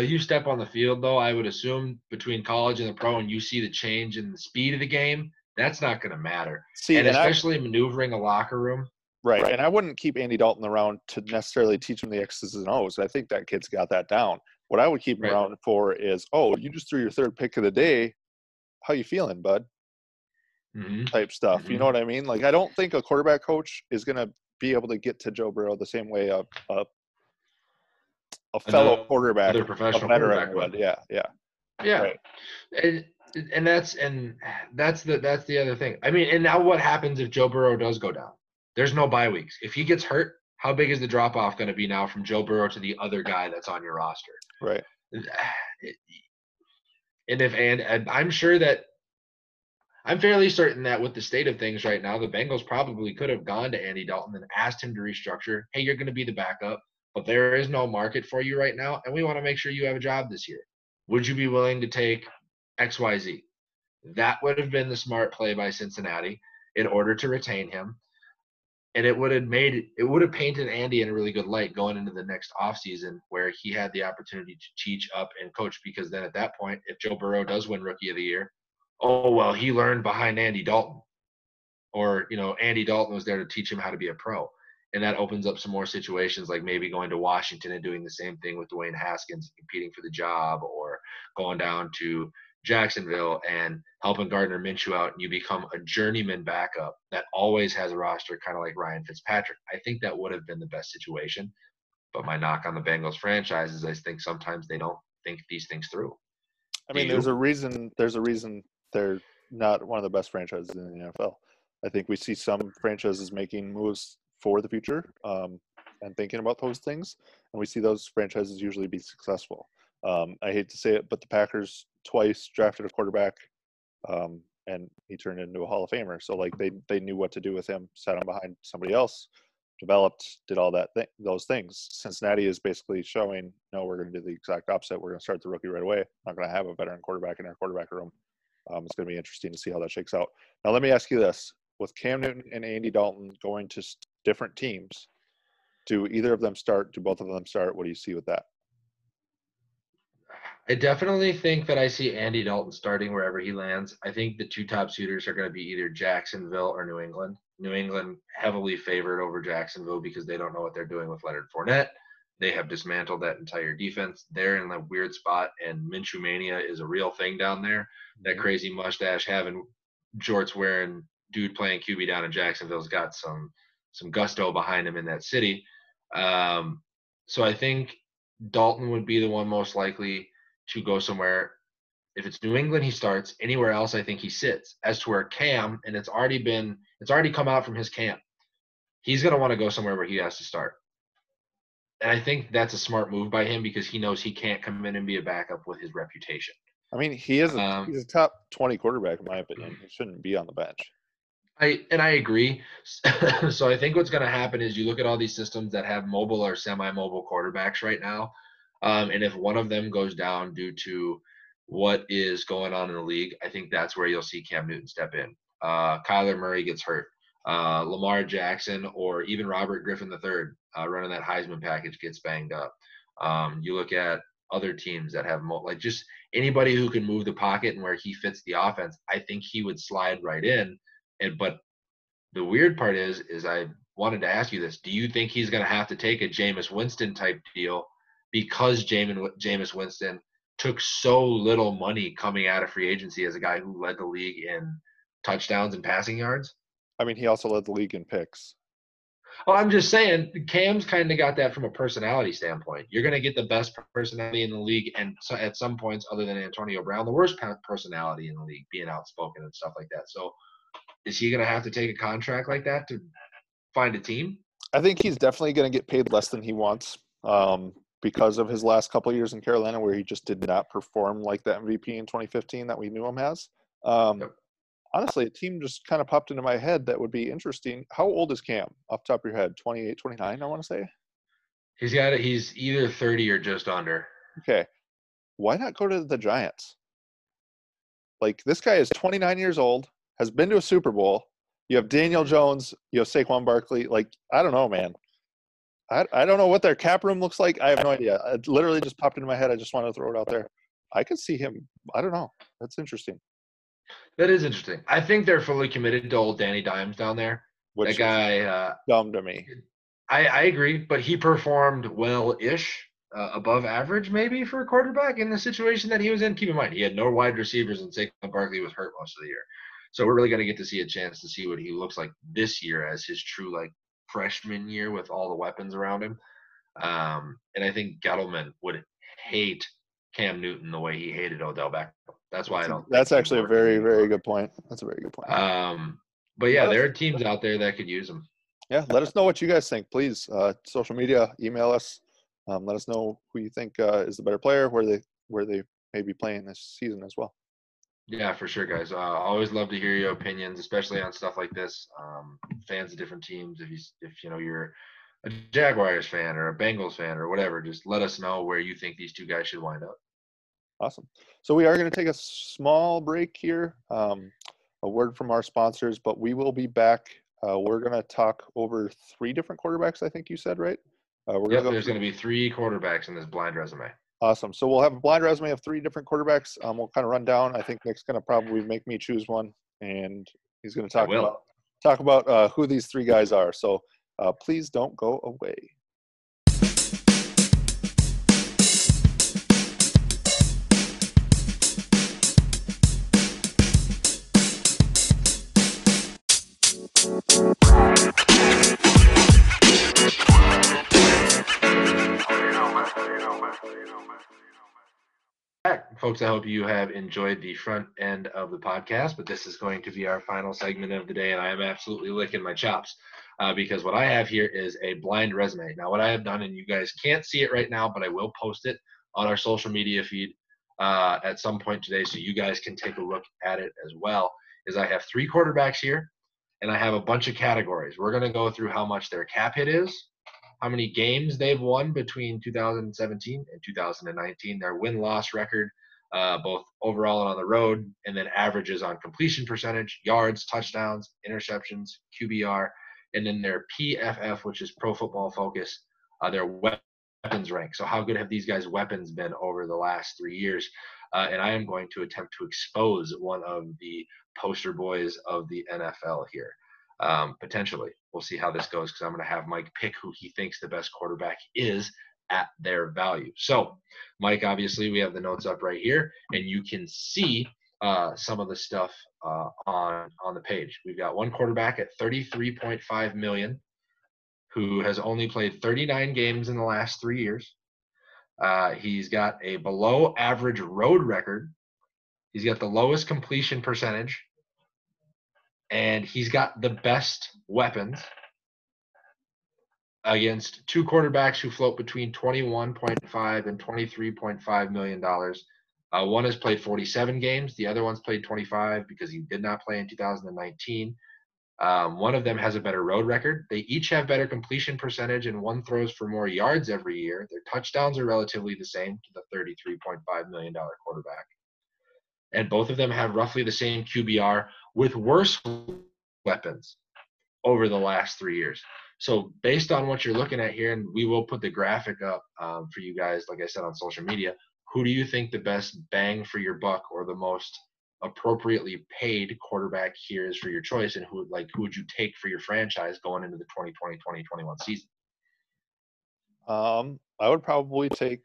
you step on the field, though. I would assume between college and the pro, and you see the change in the speed of the game, that's not going to matter. See, and, and especially I, maneuvering a locker room. Right. right. And I wouldn't keep Andy Dalton around to necessarily teach him the X's and O's. I think that kid's got that down. What I would keep him right. around for is, oh, you just threw your third pick of the day. How you feeling, bud? Mm-hmm. Type stuff. Mm-hmm. You know what I mean? Like, I don't think a quarterback coach is going to be able to get to Joe Burrow the same way a a, a fellow another, quarterback, another professional quarterback would. Yeah, yeah, yeah. Right. And and that's and that's the that's the other thing. I mean, and now what happens if Joe Burrow does go down? There's no bye weeks. If he gets hurt, how big is the drop off going to be now from Joe Burrow to the other guy that's on your roster? Right. And if and, and I'm sure that I'm fairly certain that with the state of things right now, the Bengals probably could have gone to Andy Dalton and asked him to restructure. Hey, you're going to be the backup, but there is no market for you right now, and we want to make sure you have a job this year. Would you be willing to take XYZ? That would have been the smart play by Cincinnati in order to retain him. And it would have made it would have painted Andy in a really good light going into the next offseason where he had the opportunity to teach up and coach because then at that point, if Joe Burrow does win rookie of the year, oh well he learned behind Andy Dalton or you know Andy Dalton was there to teach him how to be a pro and that opens up some more situations like maybe going to Washington and doing the same thing with Dwayne Haskins competing for the job or going down to Jacksonville and helping Gardner Minshew out and you become a journeyman backup that always has a roster kind of like Ryan Fitzpatrick. I think that would have been the best situation. But my knock on the Bengals franchise is I think sometimes they don't think these things through. I mean, there's a reason. There's a reason they're not one of the best franchises in the NFL. I think we see some franchises making moves for the future um, and thinking about those things, and we see those franchises usually be successful. Um, I hate to say it, but the Packers twice drafted a quarterback, um, and he turned into a Hall of Famer. So like they they knew what to do with him, sat him behind somebody else, developed, did all that th- those things. Cincinnati is basically showing, no, we're going to do the exact opposite. We're going to start the rookie right away. Not going to have a veteran quarterback in our quarterback room. Um, it's going to be interesting to see how that shakes out. Now, let me ask you this: with Cam Newton and Andy Dalton going to different teams, do either of them start? Do both of them start? What do you see with that? I definitely think that I see Andy Dalton starting wherever he lands. I think the two top suitors are going to be either Jacksonville or New England. New England heavily favored over Jacksonville because they don't know what they're doing with Leonard Fournette. They have dismantled that entire defense. They're in a weird spot, and Minshew mania is a real thing down there. That mm-hmm. crazy mustache having, jorts wearing dude playing QB down in Jacksonville's got some some gusto behind him in that city. Um, so I think Dalton would be the one most likely to go somewhere. If it's New England, he starts. Anywhere else, I think he sits. As to where Cam, and it's already been, it's already come out from his camp. He's going to want to go somewhere where he has to start and I think that's a smart move by him because he knows he can't come in and be a backup with his reputation. I mean, he is a, um, he's a top twenty quarterback in my opinion. He shouldn't be on the bench. I and I agree. so I think what's going to happen is you look at all these systems that have mobile or semi-mobile quarterbacks right now, um, and if one of them goes down due to what is going on in the league, I think that's where you'll see Cam Newton step in. Uh, Kyler Murray gets hurt uh, Lamar Jackson or even Robert Griffin III uh, running that Heisman package gets banged up. Um, you look at other teams that have mo- like just anybody who can move the pocket and where he fits the offense. I think he would slide right in. And but the weird part is, is I wanted to ask you this: Do you think he's going to have to take a Jameis Winston type deal because Jamin, Jameis Winston took so little money coming out of free agency as a guy who led the league in touchdowns and passing yards? I mean, he also led the league in picks. Well, I'm just saying, Cam's kind of got that from a personality standpoint. You're going to get the best personality in the league, and so at some points, other than Antonio Brown, the worst personality in the league, being outspoken and stuff like that. So, is he going to have to take a contract like that to find a team? I think he's definitely going to get paid less than he wants um, because of his last couple years in Carolina, where he just did not perform like the MVP in 2015 that we knew him as. Um, yep honestly, a team just kind of popped into my head that would be interesting. How old is Cam off top of your head? 28, 29, I want to say? He's got it. He's either 30 or just under. Okay. Why not go to the Giants? Like, this guy is 29 years old, has been to a Super Bowl. You have Daniel mm-hmm. Jones, you have Saquon Barkley. Like, I don't know, man. I, I don't know what their cap room looks like. I have no idea. It literally just popped into my head. I just wanted to throw it out there. I could see him. I don't know. That's interesting. That is interesting. I think they're fully committed to old Danny Dimes down there. Which that guy, uh, dumb to me. I, I agree, but he performed well-ish, uh, above average maybe for a quarterback in the situation that he was in. Keep in mind, he had no wide receivers, and Saquon Barkley was hurt most of the year. So we're really going to get to see a chance to see what he looks like this year as his true like freshman year with all the weapons around him. Um, and I think Gettleman would hate Cam Newton the way he hated Odell Beckham. That's why I don't. That's actually a very, very good point. That's a very good point. Um, but yeah, there are teams out there that could use them. Yeah, let us know what you guys think, please. Uh, social media, email us. Um, let us know who you think uh, is the better player, where they where they may be playing this season as well. Yeah, for sure, guys. Uh, always love to hear your opinions, especially on stuff like this. Um, fans of different teams. If you if you know you're a Jaguars fan or a Bengals fan or whatever, just let us know where you think these two guys should wind up. Awesome. So we are going to take a small break here. Um, a word from our sponsors, but we will be back. Uh, we're going to talk over three different quarterbacks. I think you said right. Uh, we're yep, gonna go there's going to be three quarterbacks in this blind resume. Awesome. So we'll have a blind resume of three different quarterbacks. Um, we'll kind of run down. I think Nick's going to probably make me choose one, and he's going to talk about talk about uh, who these three guys are. So uh, please don't go away. Folks, I hope you have enjoyed the front end of the podcast, but this is going to be our final segment of the day, and I am absolutely licking my chops uh, because what I have here is a blind resume. Now, what I have done, and you guys can't see it right now, but I will post it on our social media feed uh, at some point today so you guys can take a look at it as well, is I have three quarterbacks here, and I have a bunch of categories. We're going to go through how much their cap hit is, how many games they've won between 2017 and 2019, their win loss record, uh, both overall and on the road, and then averages on completion percentage, yards, touchdowns, interceptions, QBR, and then their PFF, which is Pro Football Focus, uh, their weapons rank. So, how good have these guys' weapons been over the last three years? Uh, and I am going to attempt to expose one of the poster boys of the NFL here. Um, potentially, we'll see how this goes because I'm going to have Mike pick who he thinks the best quarterback is at their value. So, Mike, obviously, we have the notes up right here, and you can see uh, some of the stuff uh, on on the page. We've got one quarterback at 33.5 million, who has only played 39 games in the last three years. Uh, he's got a below average road record. He's got the lowest completion percentage, and he's got the best weapons against two quarterbacks who float between 21.5 and 23.5 million dollars. Uh, one has played 47 games. The other one's played 25 because he did not play in 2019. Um, one of them has a better road record. They each have better completion percentage, and one throws for more yards every year. Their touchdowns are relatively the same to the $33.5 million quarterback. And both of them have roughly the same QBR with worse weapons over the last three years. So based on what you're looking at here, and we will put the graphic up um, for you guys, like I said on social media. Who do you think the best bang for your buck or the most appropriately paid quarterback here is for your choice, and who like who would you take for your franchise going into the 2020 2021 season? Um, I would probably take.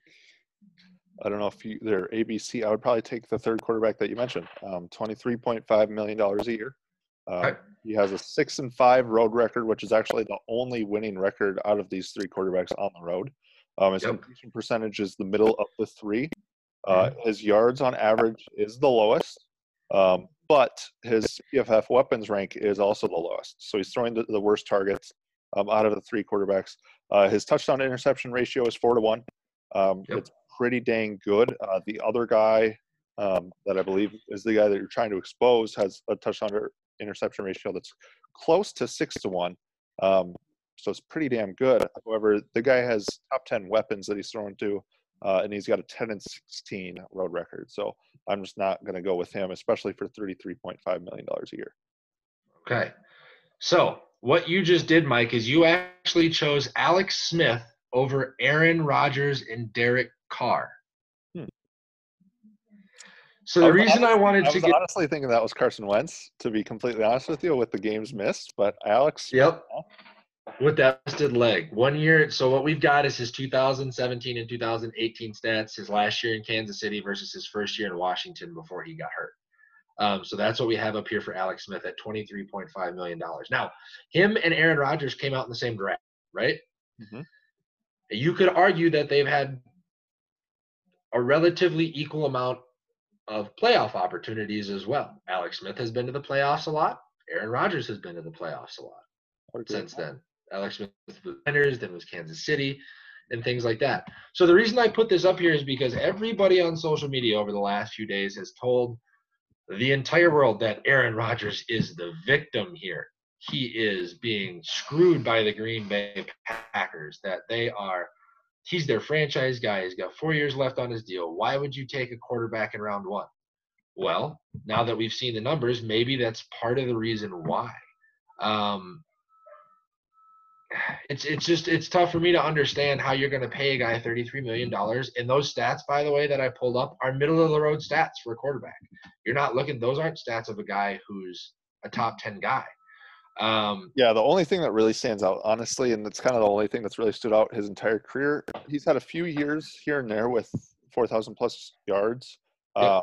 I don't know if you, they're ABC. I would probably take the third quarterback that you mentioned. Um, Twenty-three point five million dollars a year. Uh, He has a six and five road record, which is actually the only winning record out of these three quarterbacks on the road. Um, his Yep. completion percentage is the middle of the three. Uh, his yards on average is the lowest, um, but his PFF weapons rank is also the lowest. So he's throwing the, the worst targets um, out of the three quarterbacks. Uh, his touchdown to interception ratio is four to one. Um, Yep. It's pretty dang good. Uh, the other guy um, that I believe is the guy that you're trying to expose has a touchdown to interception ratio that's close to six to one. Um, so it's pretty damn good. However, the guy has top 10 weapons that he's thrown to, uh, and he's got a 10 and 16 road record. So I'm just not going to go with him, especially for $33.5 million a year. Okay. So what you just did, Mike, is you actually chose Alex Smith over Aaron Rodgers and Derek Carr. So the was reason I wanted I to was get honestly thinking that was Carson Wentz, to be completely honest with you, with the games missed. But Alex, Yep. With that busted leg. One year. So what we've got is his 2017 and 2018 stats, his last year in Kansas City versus his first year in Washington before he got hurt. Um, so that's what we have up here for Alex Smith at $23.5 million. Now, him and Aaron Rodgers came out in the same draft, right? Mhm. You could argue that they've had a relatively equal amount of playoff opportunities as well. Alex Smith has been to the playoffs a lot. Aaron Rodgers has been to the playoffs a lot since then. Alex Smith was the Niners, then was Kansas City, and things like that. So the reason I put this up here is because everybody on social media over the last few days has told the entire world that Aaron Rodgers is the victim here. He is being screwed by the Green Bay Packers. That they are, he's their franchise guy. He's got four years left on his deal. Why would you take a quarterback in round one? Well, now that we've seen the numbers, maybe that's part of the reason why. Um, it's it's just it's tough for me to understand how you're going to pay a guy 33 million dollars and those stats by the way that i pulled up are middle of the road stats for a quarterback you're not looking those aren't stats of a guy who's a top 10 guy um Yeah, the only thing that really stands out, honestly, and it's kind of the only thing that's really stood out his entire career. He's had a few years here and there with 4,000 plus yards, uh,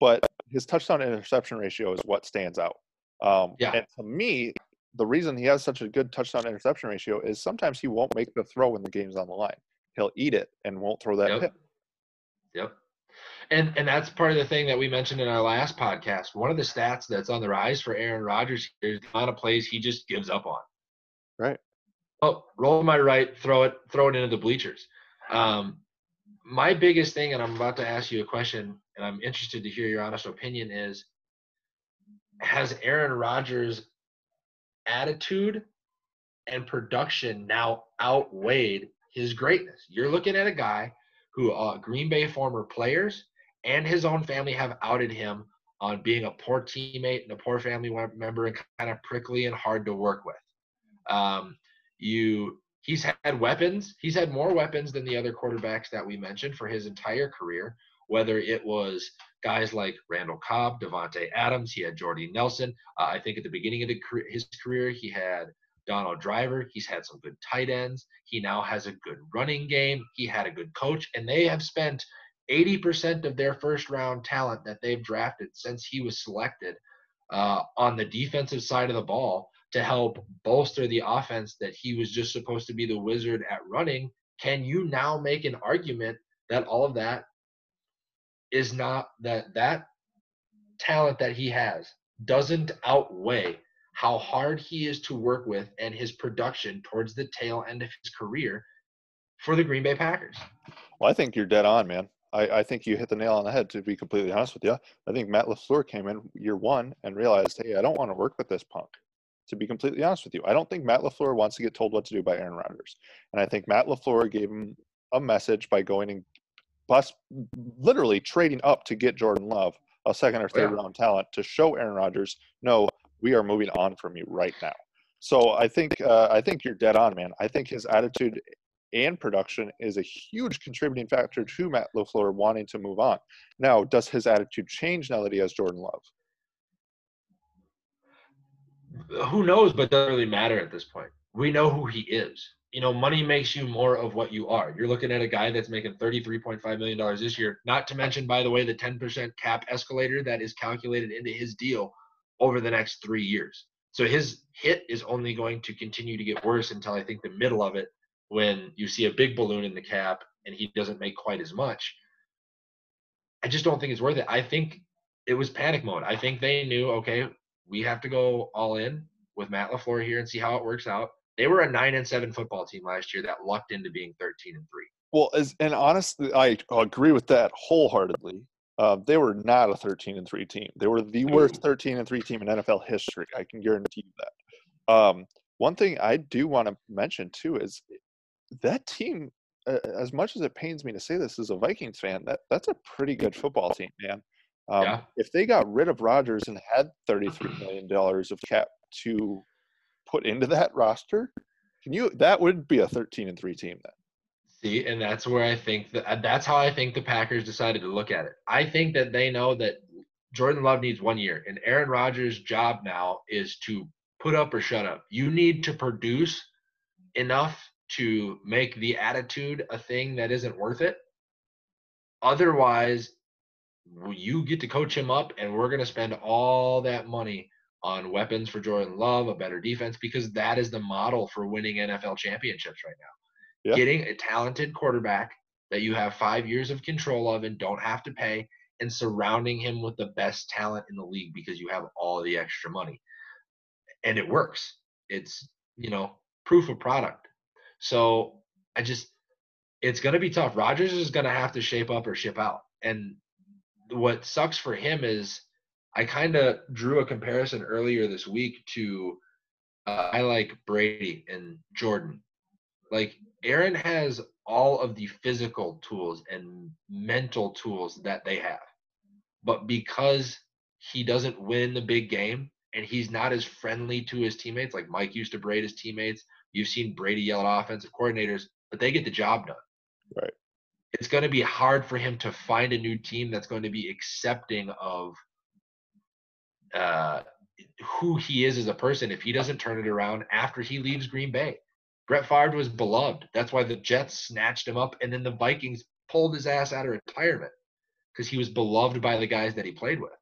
but his touchdown interception ratio is what stands out. Um, Yeah. And to me, the reason he has such a good touchdown interception ratio is sometimes he won't make the throw when the game's on the line. He'll eat it and won't throw that Yep. pick. Yep. And and that's part of the thing that we mentioned in our last podcast. One of the stats that's on the rise for Aaron Rodgers is the amount of plays he just gives up on. Right. Oh, roll my right, throw it, throw it into the bleachers. Um, my biggest thing, and I'm about to ask you a question, and I'm interested to hear your honest opinion, is has Aaron Rodgers' attitude and production now outweighed his greatness? You're looking at a guy who uh, Green Bay former players and his own family have outed him on being a poor teammate and a poor family member and kind of prickly and hard to work with. Um, you, he's had weapons. He's had more weapons than the other quarterbacks that we mentioned for his entire career. Whether it was guys like Randall Cobb, Davante Adams, he had Jordy Nelson. Uh, I think at the beginning of the, his career, he had Donald Driver. He's had some good tight ends. He now has a good running game. He had a good coach, and they have spent 80% of their first round talent that they've drafted since he was selected uh, on the defensive side of the ball to help bolster the offense that he was just supposed to be the wizard at running. Can you now make an argument that all of that is not that that talent that he has doesn't outweigh how hard he is to work with and his production towards the tail end of his career for the Green Bay Packers. Well, I think you're dead on, man. I, I think you hit the nail on the head, to be completely honest with you. I think Matt LaFleur came in year one and realized, hey, I don't want to work with this punk, to be completely honest with you. I don't think Matt LaFleur wants to get told what to do by Aaron Rodgers. And I think Matt LaFleur gave him a message by going and bus, literally trading up to get Jordan Love, a second or third Yeah. round talent, to show Aaron Rodgers, no, we are moving on from you right now. So I think uh, I think you're dead on, man. I think his attitude and production is a huge contributing factor to Matt LaFleur wanting to move on. Now, does his attitude change now that he has Jordan Love? Who knows, but doesn't really matter at this point. We know who he is. You know, money makes you more of what you are. You're looking at a guy that's making $33.5 million this year, not to mention, by the way, the 10% cap escalator that is calculated into his deal over the next three years. So his hit is only going to continue to get worse until I think the middle of it when you see a big balloon in the cap and he doesn't make quite as much. I just don't think it's worth it. I think it was panic mode. I think they knew, okay, we have to go all in with Matt LaFleur here and see how it works out. They were a nine and seven football team last year that lucked into being thirteen and three. Well, as and honestly, I agree with that wholeheartedly. Uh, they were not a 13 and 3 team. They were the worst 13 and 3 team in NFL history. I can guarantee you that. Um, one thing I do want to mention too is that team. Uh, as much as it pains me to say this as a Vikings fan, that that's a pretty good football team, man. Um, yeah. If they got rid of Rodgers and had 33 million dollars of cap to put into that roster, can you? That would be a 13 and 3 team then. See, and that's where I think that uh, that's how I think the Packers decided to look at it. I think that they know that Jordan Love needs one year, and Aaron Rodgers' job now is to put up or shut up. You need to produce enough to make the attitude a thing that isn't worth it. Otherwise, you get to coach him up, and we're going to spend all that money on weapons for Jordan Love, a better defense, because that is the model for winning NFL championships right now yeah. getting a talented quarterback that you have five years of control of and don't have to pay, and surrounding him with the best talent in the league because you have all the extra money. And it works. It's, you know, proof of product. So I just, it's going to be tough. Rodgers is going to have to shape up or ship out. And what sucks for him is I kind of drew a comparison earlier this week to uh, I like Brady and Jordan. Like Aaron has all of the physical tools and mental tools that they have. But because he doesn't win the big game and he's not as friendly to his teammates, like Mike used to braid his teammates, you've seen Brady yell at offensive coordinators, but they get the job done. Right. It's going to be hard for him to find a new team that's going to be accepting of uh, who he is as a person if he doesn't turn it around after he leaves Green Bay. Brett Favre was beloved. That's why the Jets snatched him up, and then the Vikings pulled his ass out of retirement because he was beloved by the guys that he played with.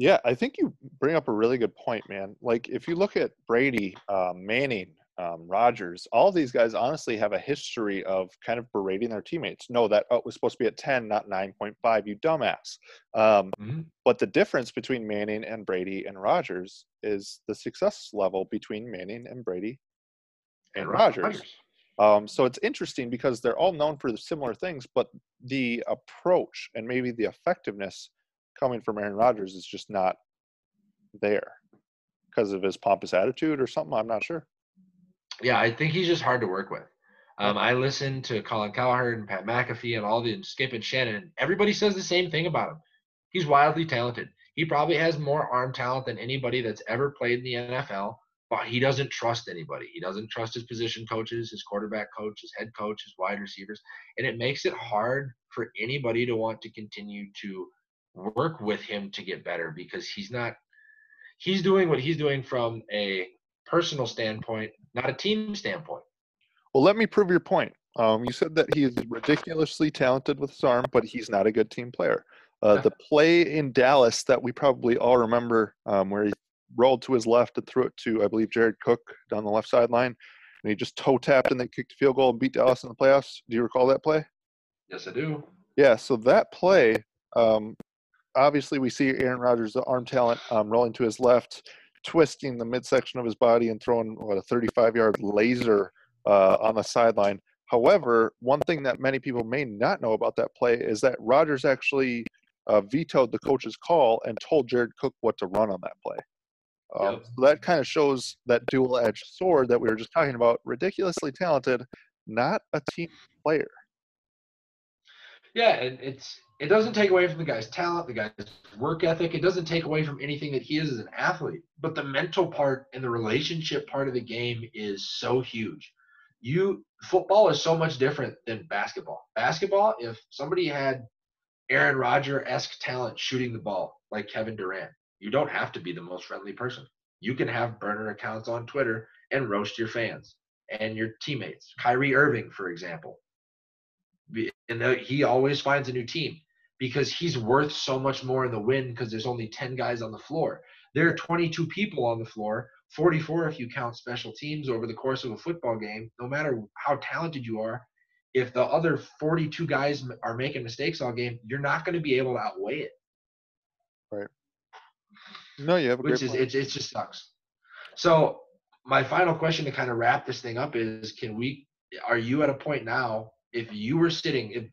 Yeah, I think you bring up a really good point, man. Like if you look at Brady, um, Manning, um, Rodgers, all these guys honestly have a history of kind of berating their teammates. No, that oh, was supposed to be at 10, not 9.5, you dumbass. Um, mm-hmm. But the difference between Manning and Brady and Rodgers is the success level between Manning and Brady and Rodgers. Um, so it's interesting because they're all known for similar things, but the approach and maybe the effectiveness coming from Aaron Rodgers is just not there because of his pompous attitude or something. I'm not sure. Yeah, I think he's just hard to work with. Um, I listened to Colin Cowherd and Pat McAfee and all the Skip and Shannon. Everybody says the same thing about him. He's wildly talented. He probably has more arm talent than anybody that's ever played in the NFL but he doesn't trust anybody. He doesn't trust his position coaches, his quarterback coach, his head coach, his wide receivers. And it makes it hard for anybody to want to continue to work with him to get better because he's not he's doing what he's doing from a personal standpoint, not a team standpoint. Well, let me prove your point. Um, you said that he is ridiculously talented with his arm, but he's not a good team player. Uh, the play in Dallas that we probably all remember, um, where he rolled to his left and threw it to, I believe, Jared Cook down the left sideline. And he just toe tapped and they kicked a field goal and beat Dallas in the playoffs. Do you recall that play? Yes, I do. Yeah, so that play, um, obviously, we see Aaron Rodgers, the arm talent, um, rolling to his left, twisting the midsection of his body and throwing what a 35 yard laser uh, on the sideline. However, one thing that many people may not know about that play is that Rodgers actually uh, vetoed the coach's call and told Jared Cook what to run on that play. Um, yep. So that kind of shows that dual edged sword that we were just talking about. Ridiculously talented, not a team player. Yeah, and it's it doesn't take away from the guy's talent, the guy's work ethic. It doesn't take away from anything that he is as an athlete. But the mental part and the relationship part of the game is so huge. You football is so much different than basketball. Basketball, if somebody had Aaron Rodgers esque talent shooting the ball like Kevin Durant, you don't have to be the most friendly person. You can have burner accounts on Twitter and roast your fans and your teammates. Kyrie Irving, for example, and he always finds a new team because he's worth so much more in the win because there's only 10 guys on the floor. There are 22 people on the floor, 44 if you count special teams over the course of a football game. No matter how talented you are, if the other 42 guys are making mistakes all game, you're not going to be able to outweigh it. Right. No, you have a which is it, it just sucks. So my final question to kind of wrap this thing up is: Can we? Are you at a point now? If you were sitting, if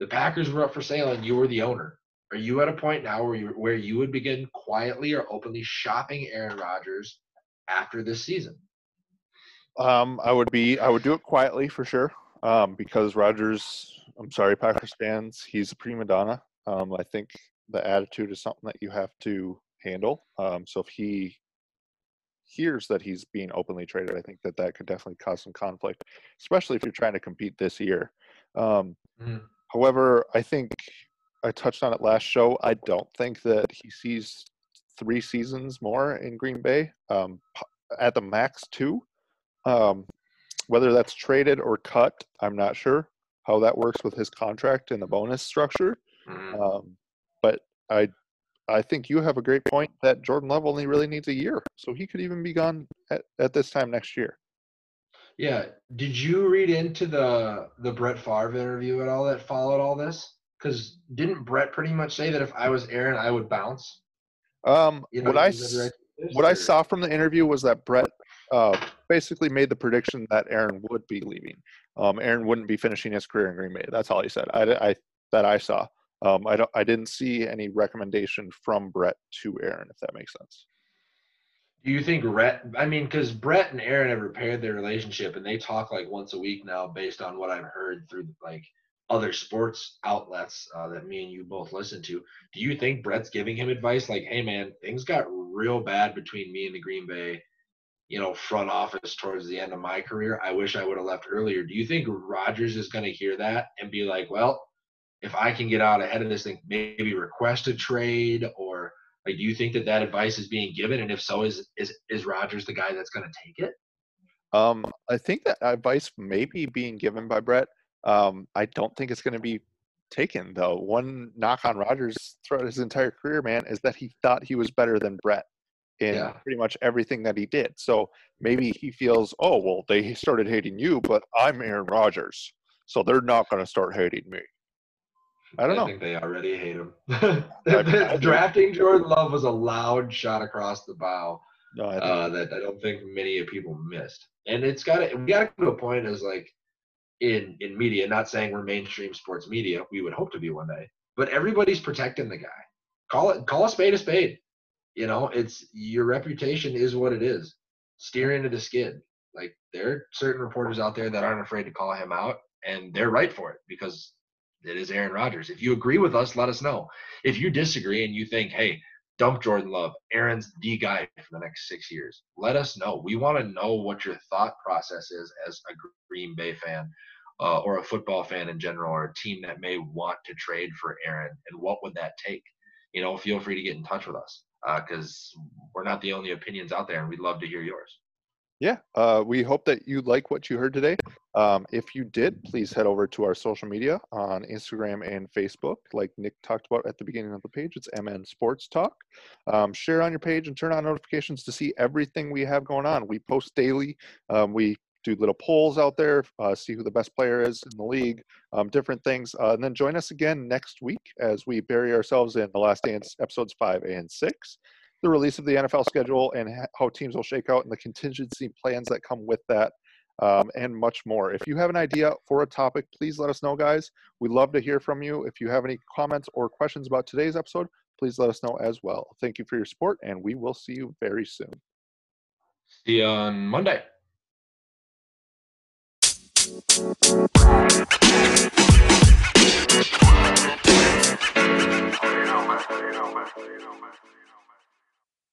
the Packers were up for sale and you were the owner, are you at a point now where you where you would begin quietly or openly shopping Aaron Rodgers after this season? Um, I would be. I would do it quietly for sure. Um, because Rodgers. I'm sorry, Packers fans. He's a prima donna. Um, I think the attitude is something that you have to handle. Um, so if he hears that he's being openly traded, I think that that could definitely cause some conflict, especially if you're trying to compete this year. Um, mm. However, I think I touched on it last show. I don't think that he sees three seasons more in Green Bay, um, at the max two. Um, whether that's traded or cut, I'm not sure how that works with his contract and the bonus structure. Mm-hmm. Um, but I I think you have a great point that Jordan Love only really needs a year, so he could even be gone at, at this time next year. Yeah. Did you read into the the Brett Favre interview at all that followed all this? Because didn't Brett pretty much say that if I was Aaron, I would bounce? Um, you know, what I what I saw from the interview was that Brett uh, basically made the prediction that Aaron would be leaving. Um, Aaron wouldn't be finishing his career in Green Bay. That's all he said. I, I that I saw. Um, I don't. I didn't see any recommendation from Brett to Aaron, if that makes sense. Do you think Brett? I mean, because Brett and Aaron have repaired their relationship, and they talk like once a week now, based on what I've heard through like other sports outlets uh, that me and you both listen to. Do you think Brett's giving him advice like, "Hey, man, things got real bad between me and the Green Bay, you know, front office towards the end of my career. I wish I would have left earlier." Do you think Rodgers is going to hear that and be like, "Well"? if I can get out ahead of this thing, maybe request a trade or like, do you think that that advice is being given? And if so, is is is Rodgers the guy that's going to take it? Um, I think that advice may be being given by Brett. Um, I don't think it's going to be taken though. One knock on Rodgers throughout his entire career, man, is that he thought he was better than Brett in yeah. pretty much everything that he did. So maybe he feels, oh well, they started hating you, but I'm Aaron Rodgers, so they're not going to start hating me. I don't I know. I think they already hate him. Drafting Jordan Love was a loud shot across the bow no, I uh, that I don't think many people missed. And it's got to we got to come to a point as like in in media, not saying we're mainstream sports media, we would hope to be one day, but everybody's protecting the guy. Call it call a spade a spade. You know, it's your reputation is what it is. Steer into the skid. Like there are certain reporters out there that aren't afraid to call him out, and they're right for it because it is Aaron Rodgers. If you agree with us, let us know. If you disagree and you think, hey, dump Jordan Love, Aaron's the guy for the next six years, let us know. We want to know what your thought process is as a Green Bay fan uh, or a football fan in general or a team that may want to trade for Aaron and what would that take? You know, feel free to get in touch with us because uh, we're not the only opinions out there and we'd love to hear yours yeah, uh, we hope that you like what you heard today. Um, if you did, please head over to our social media on Instagram and Facebook. Like Nick talked about at the beginning of the page, it's MN Sports Talk. Um, share on your page and turn on notifications to see everything we have going on. We post daily. Um, we do little polls out there, uh, see who the best player is in the league, um, different things. Uh, and then join us again next week as we bury ourselves in the last dance episodes five and six the release of the NFL schedule and how teams will shake out and the contingency plans that come with that. Um, and much more. If you have an idea for a topic, please let us know, guys. We'd love to hear from you. If you have any comments or questions about today's episode, please let us know as well. Thank you for your support, and we will see you very soon. See you on Monday.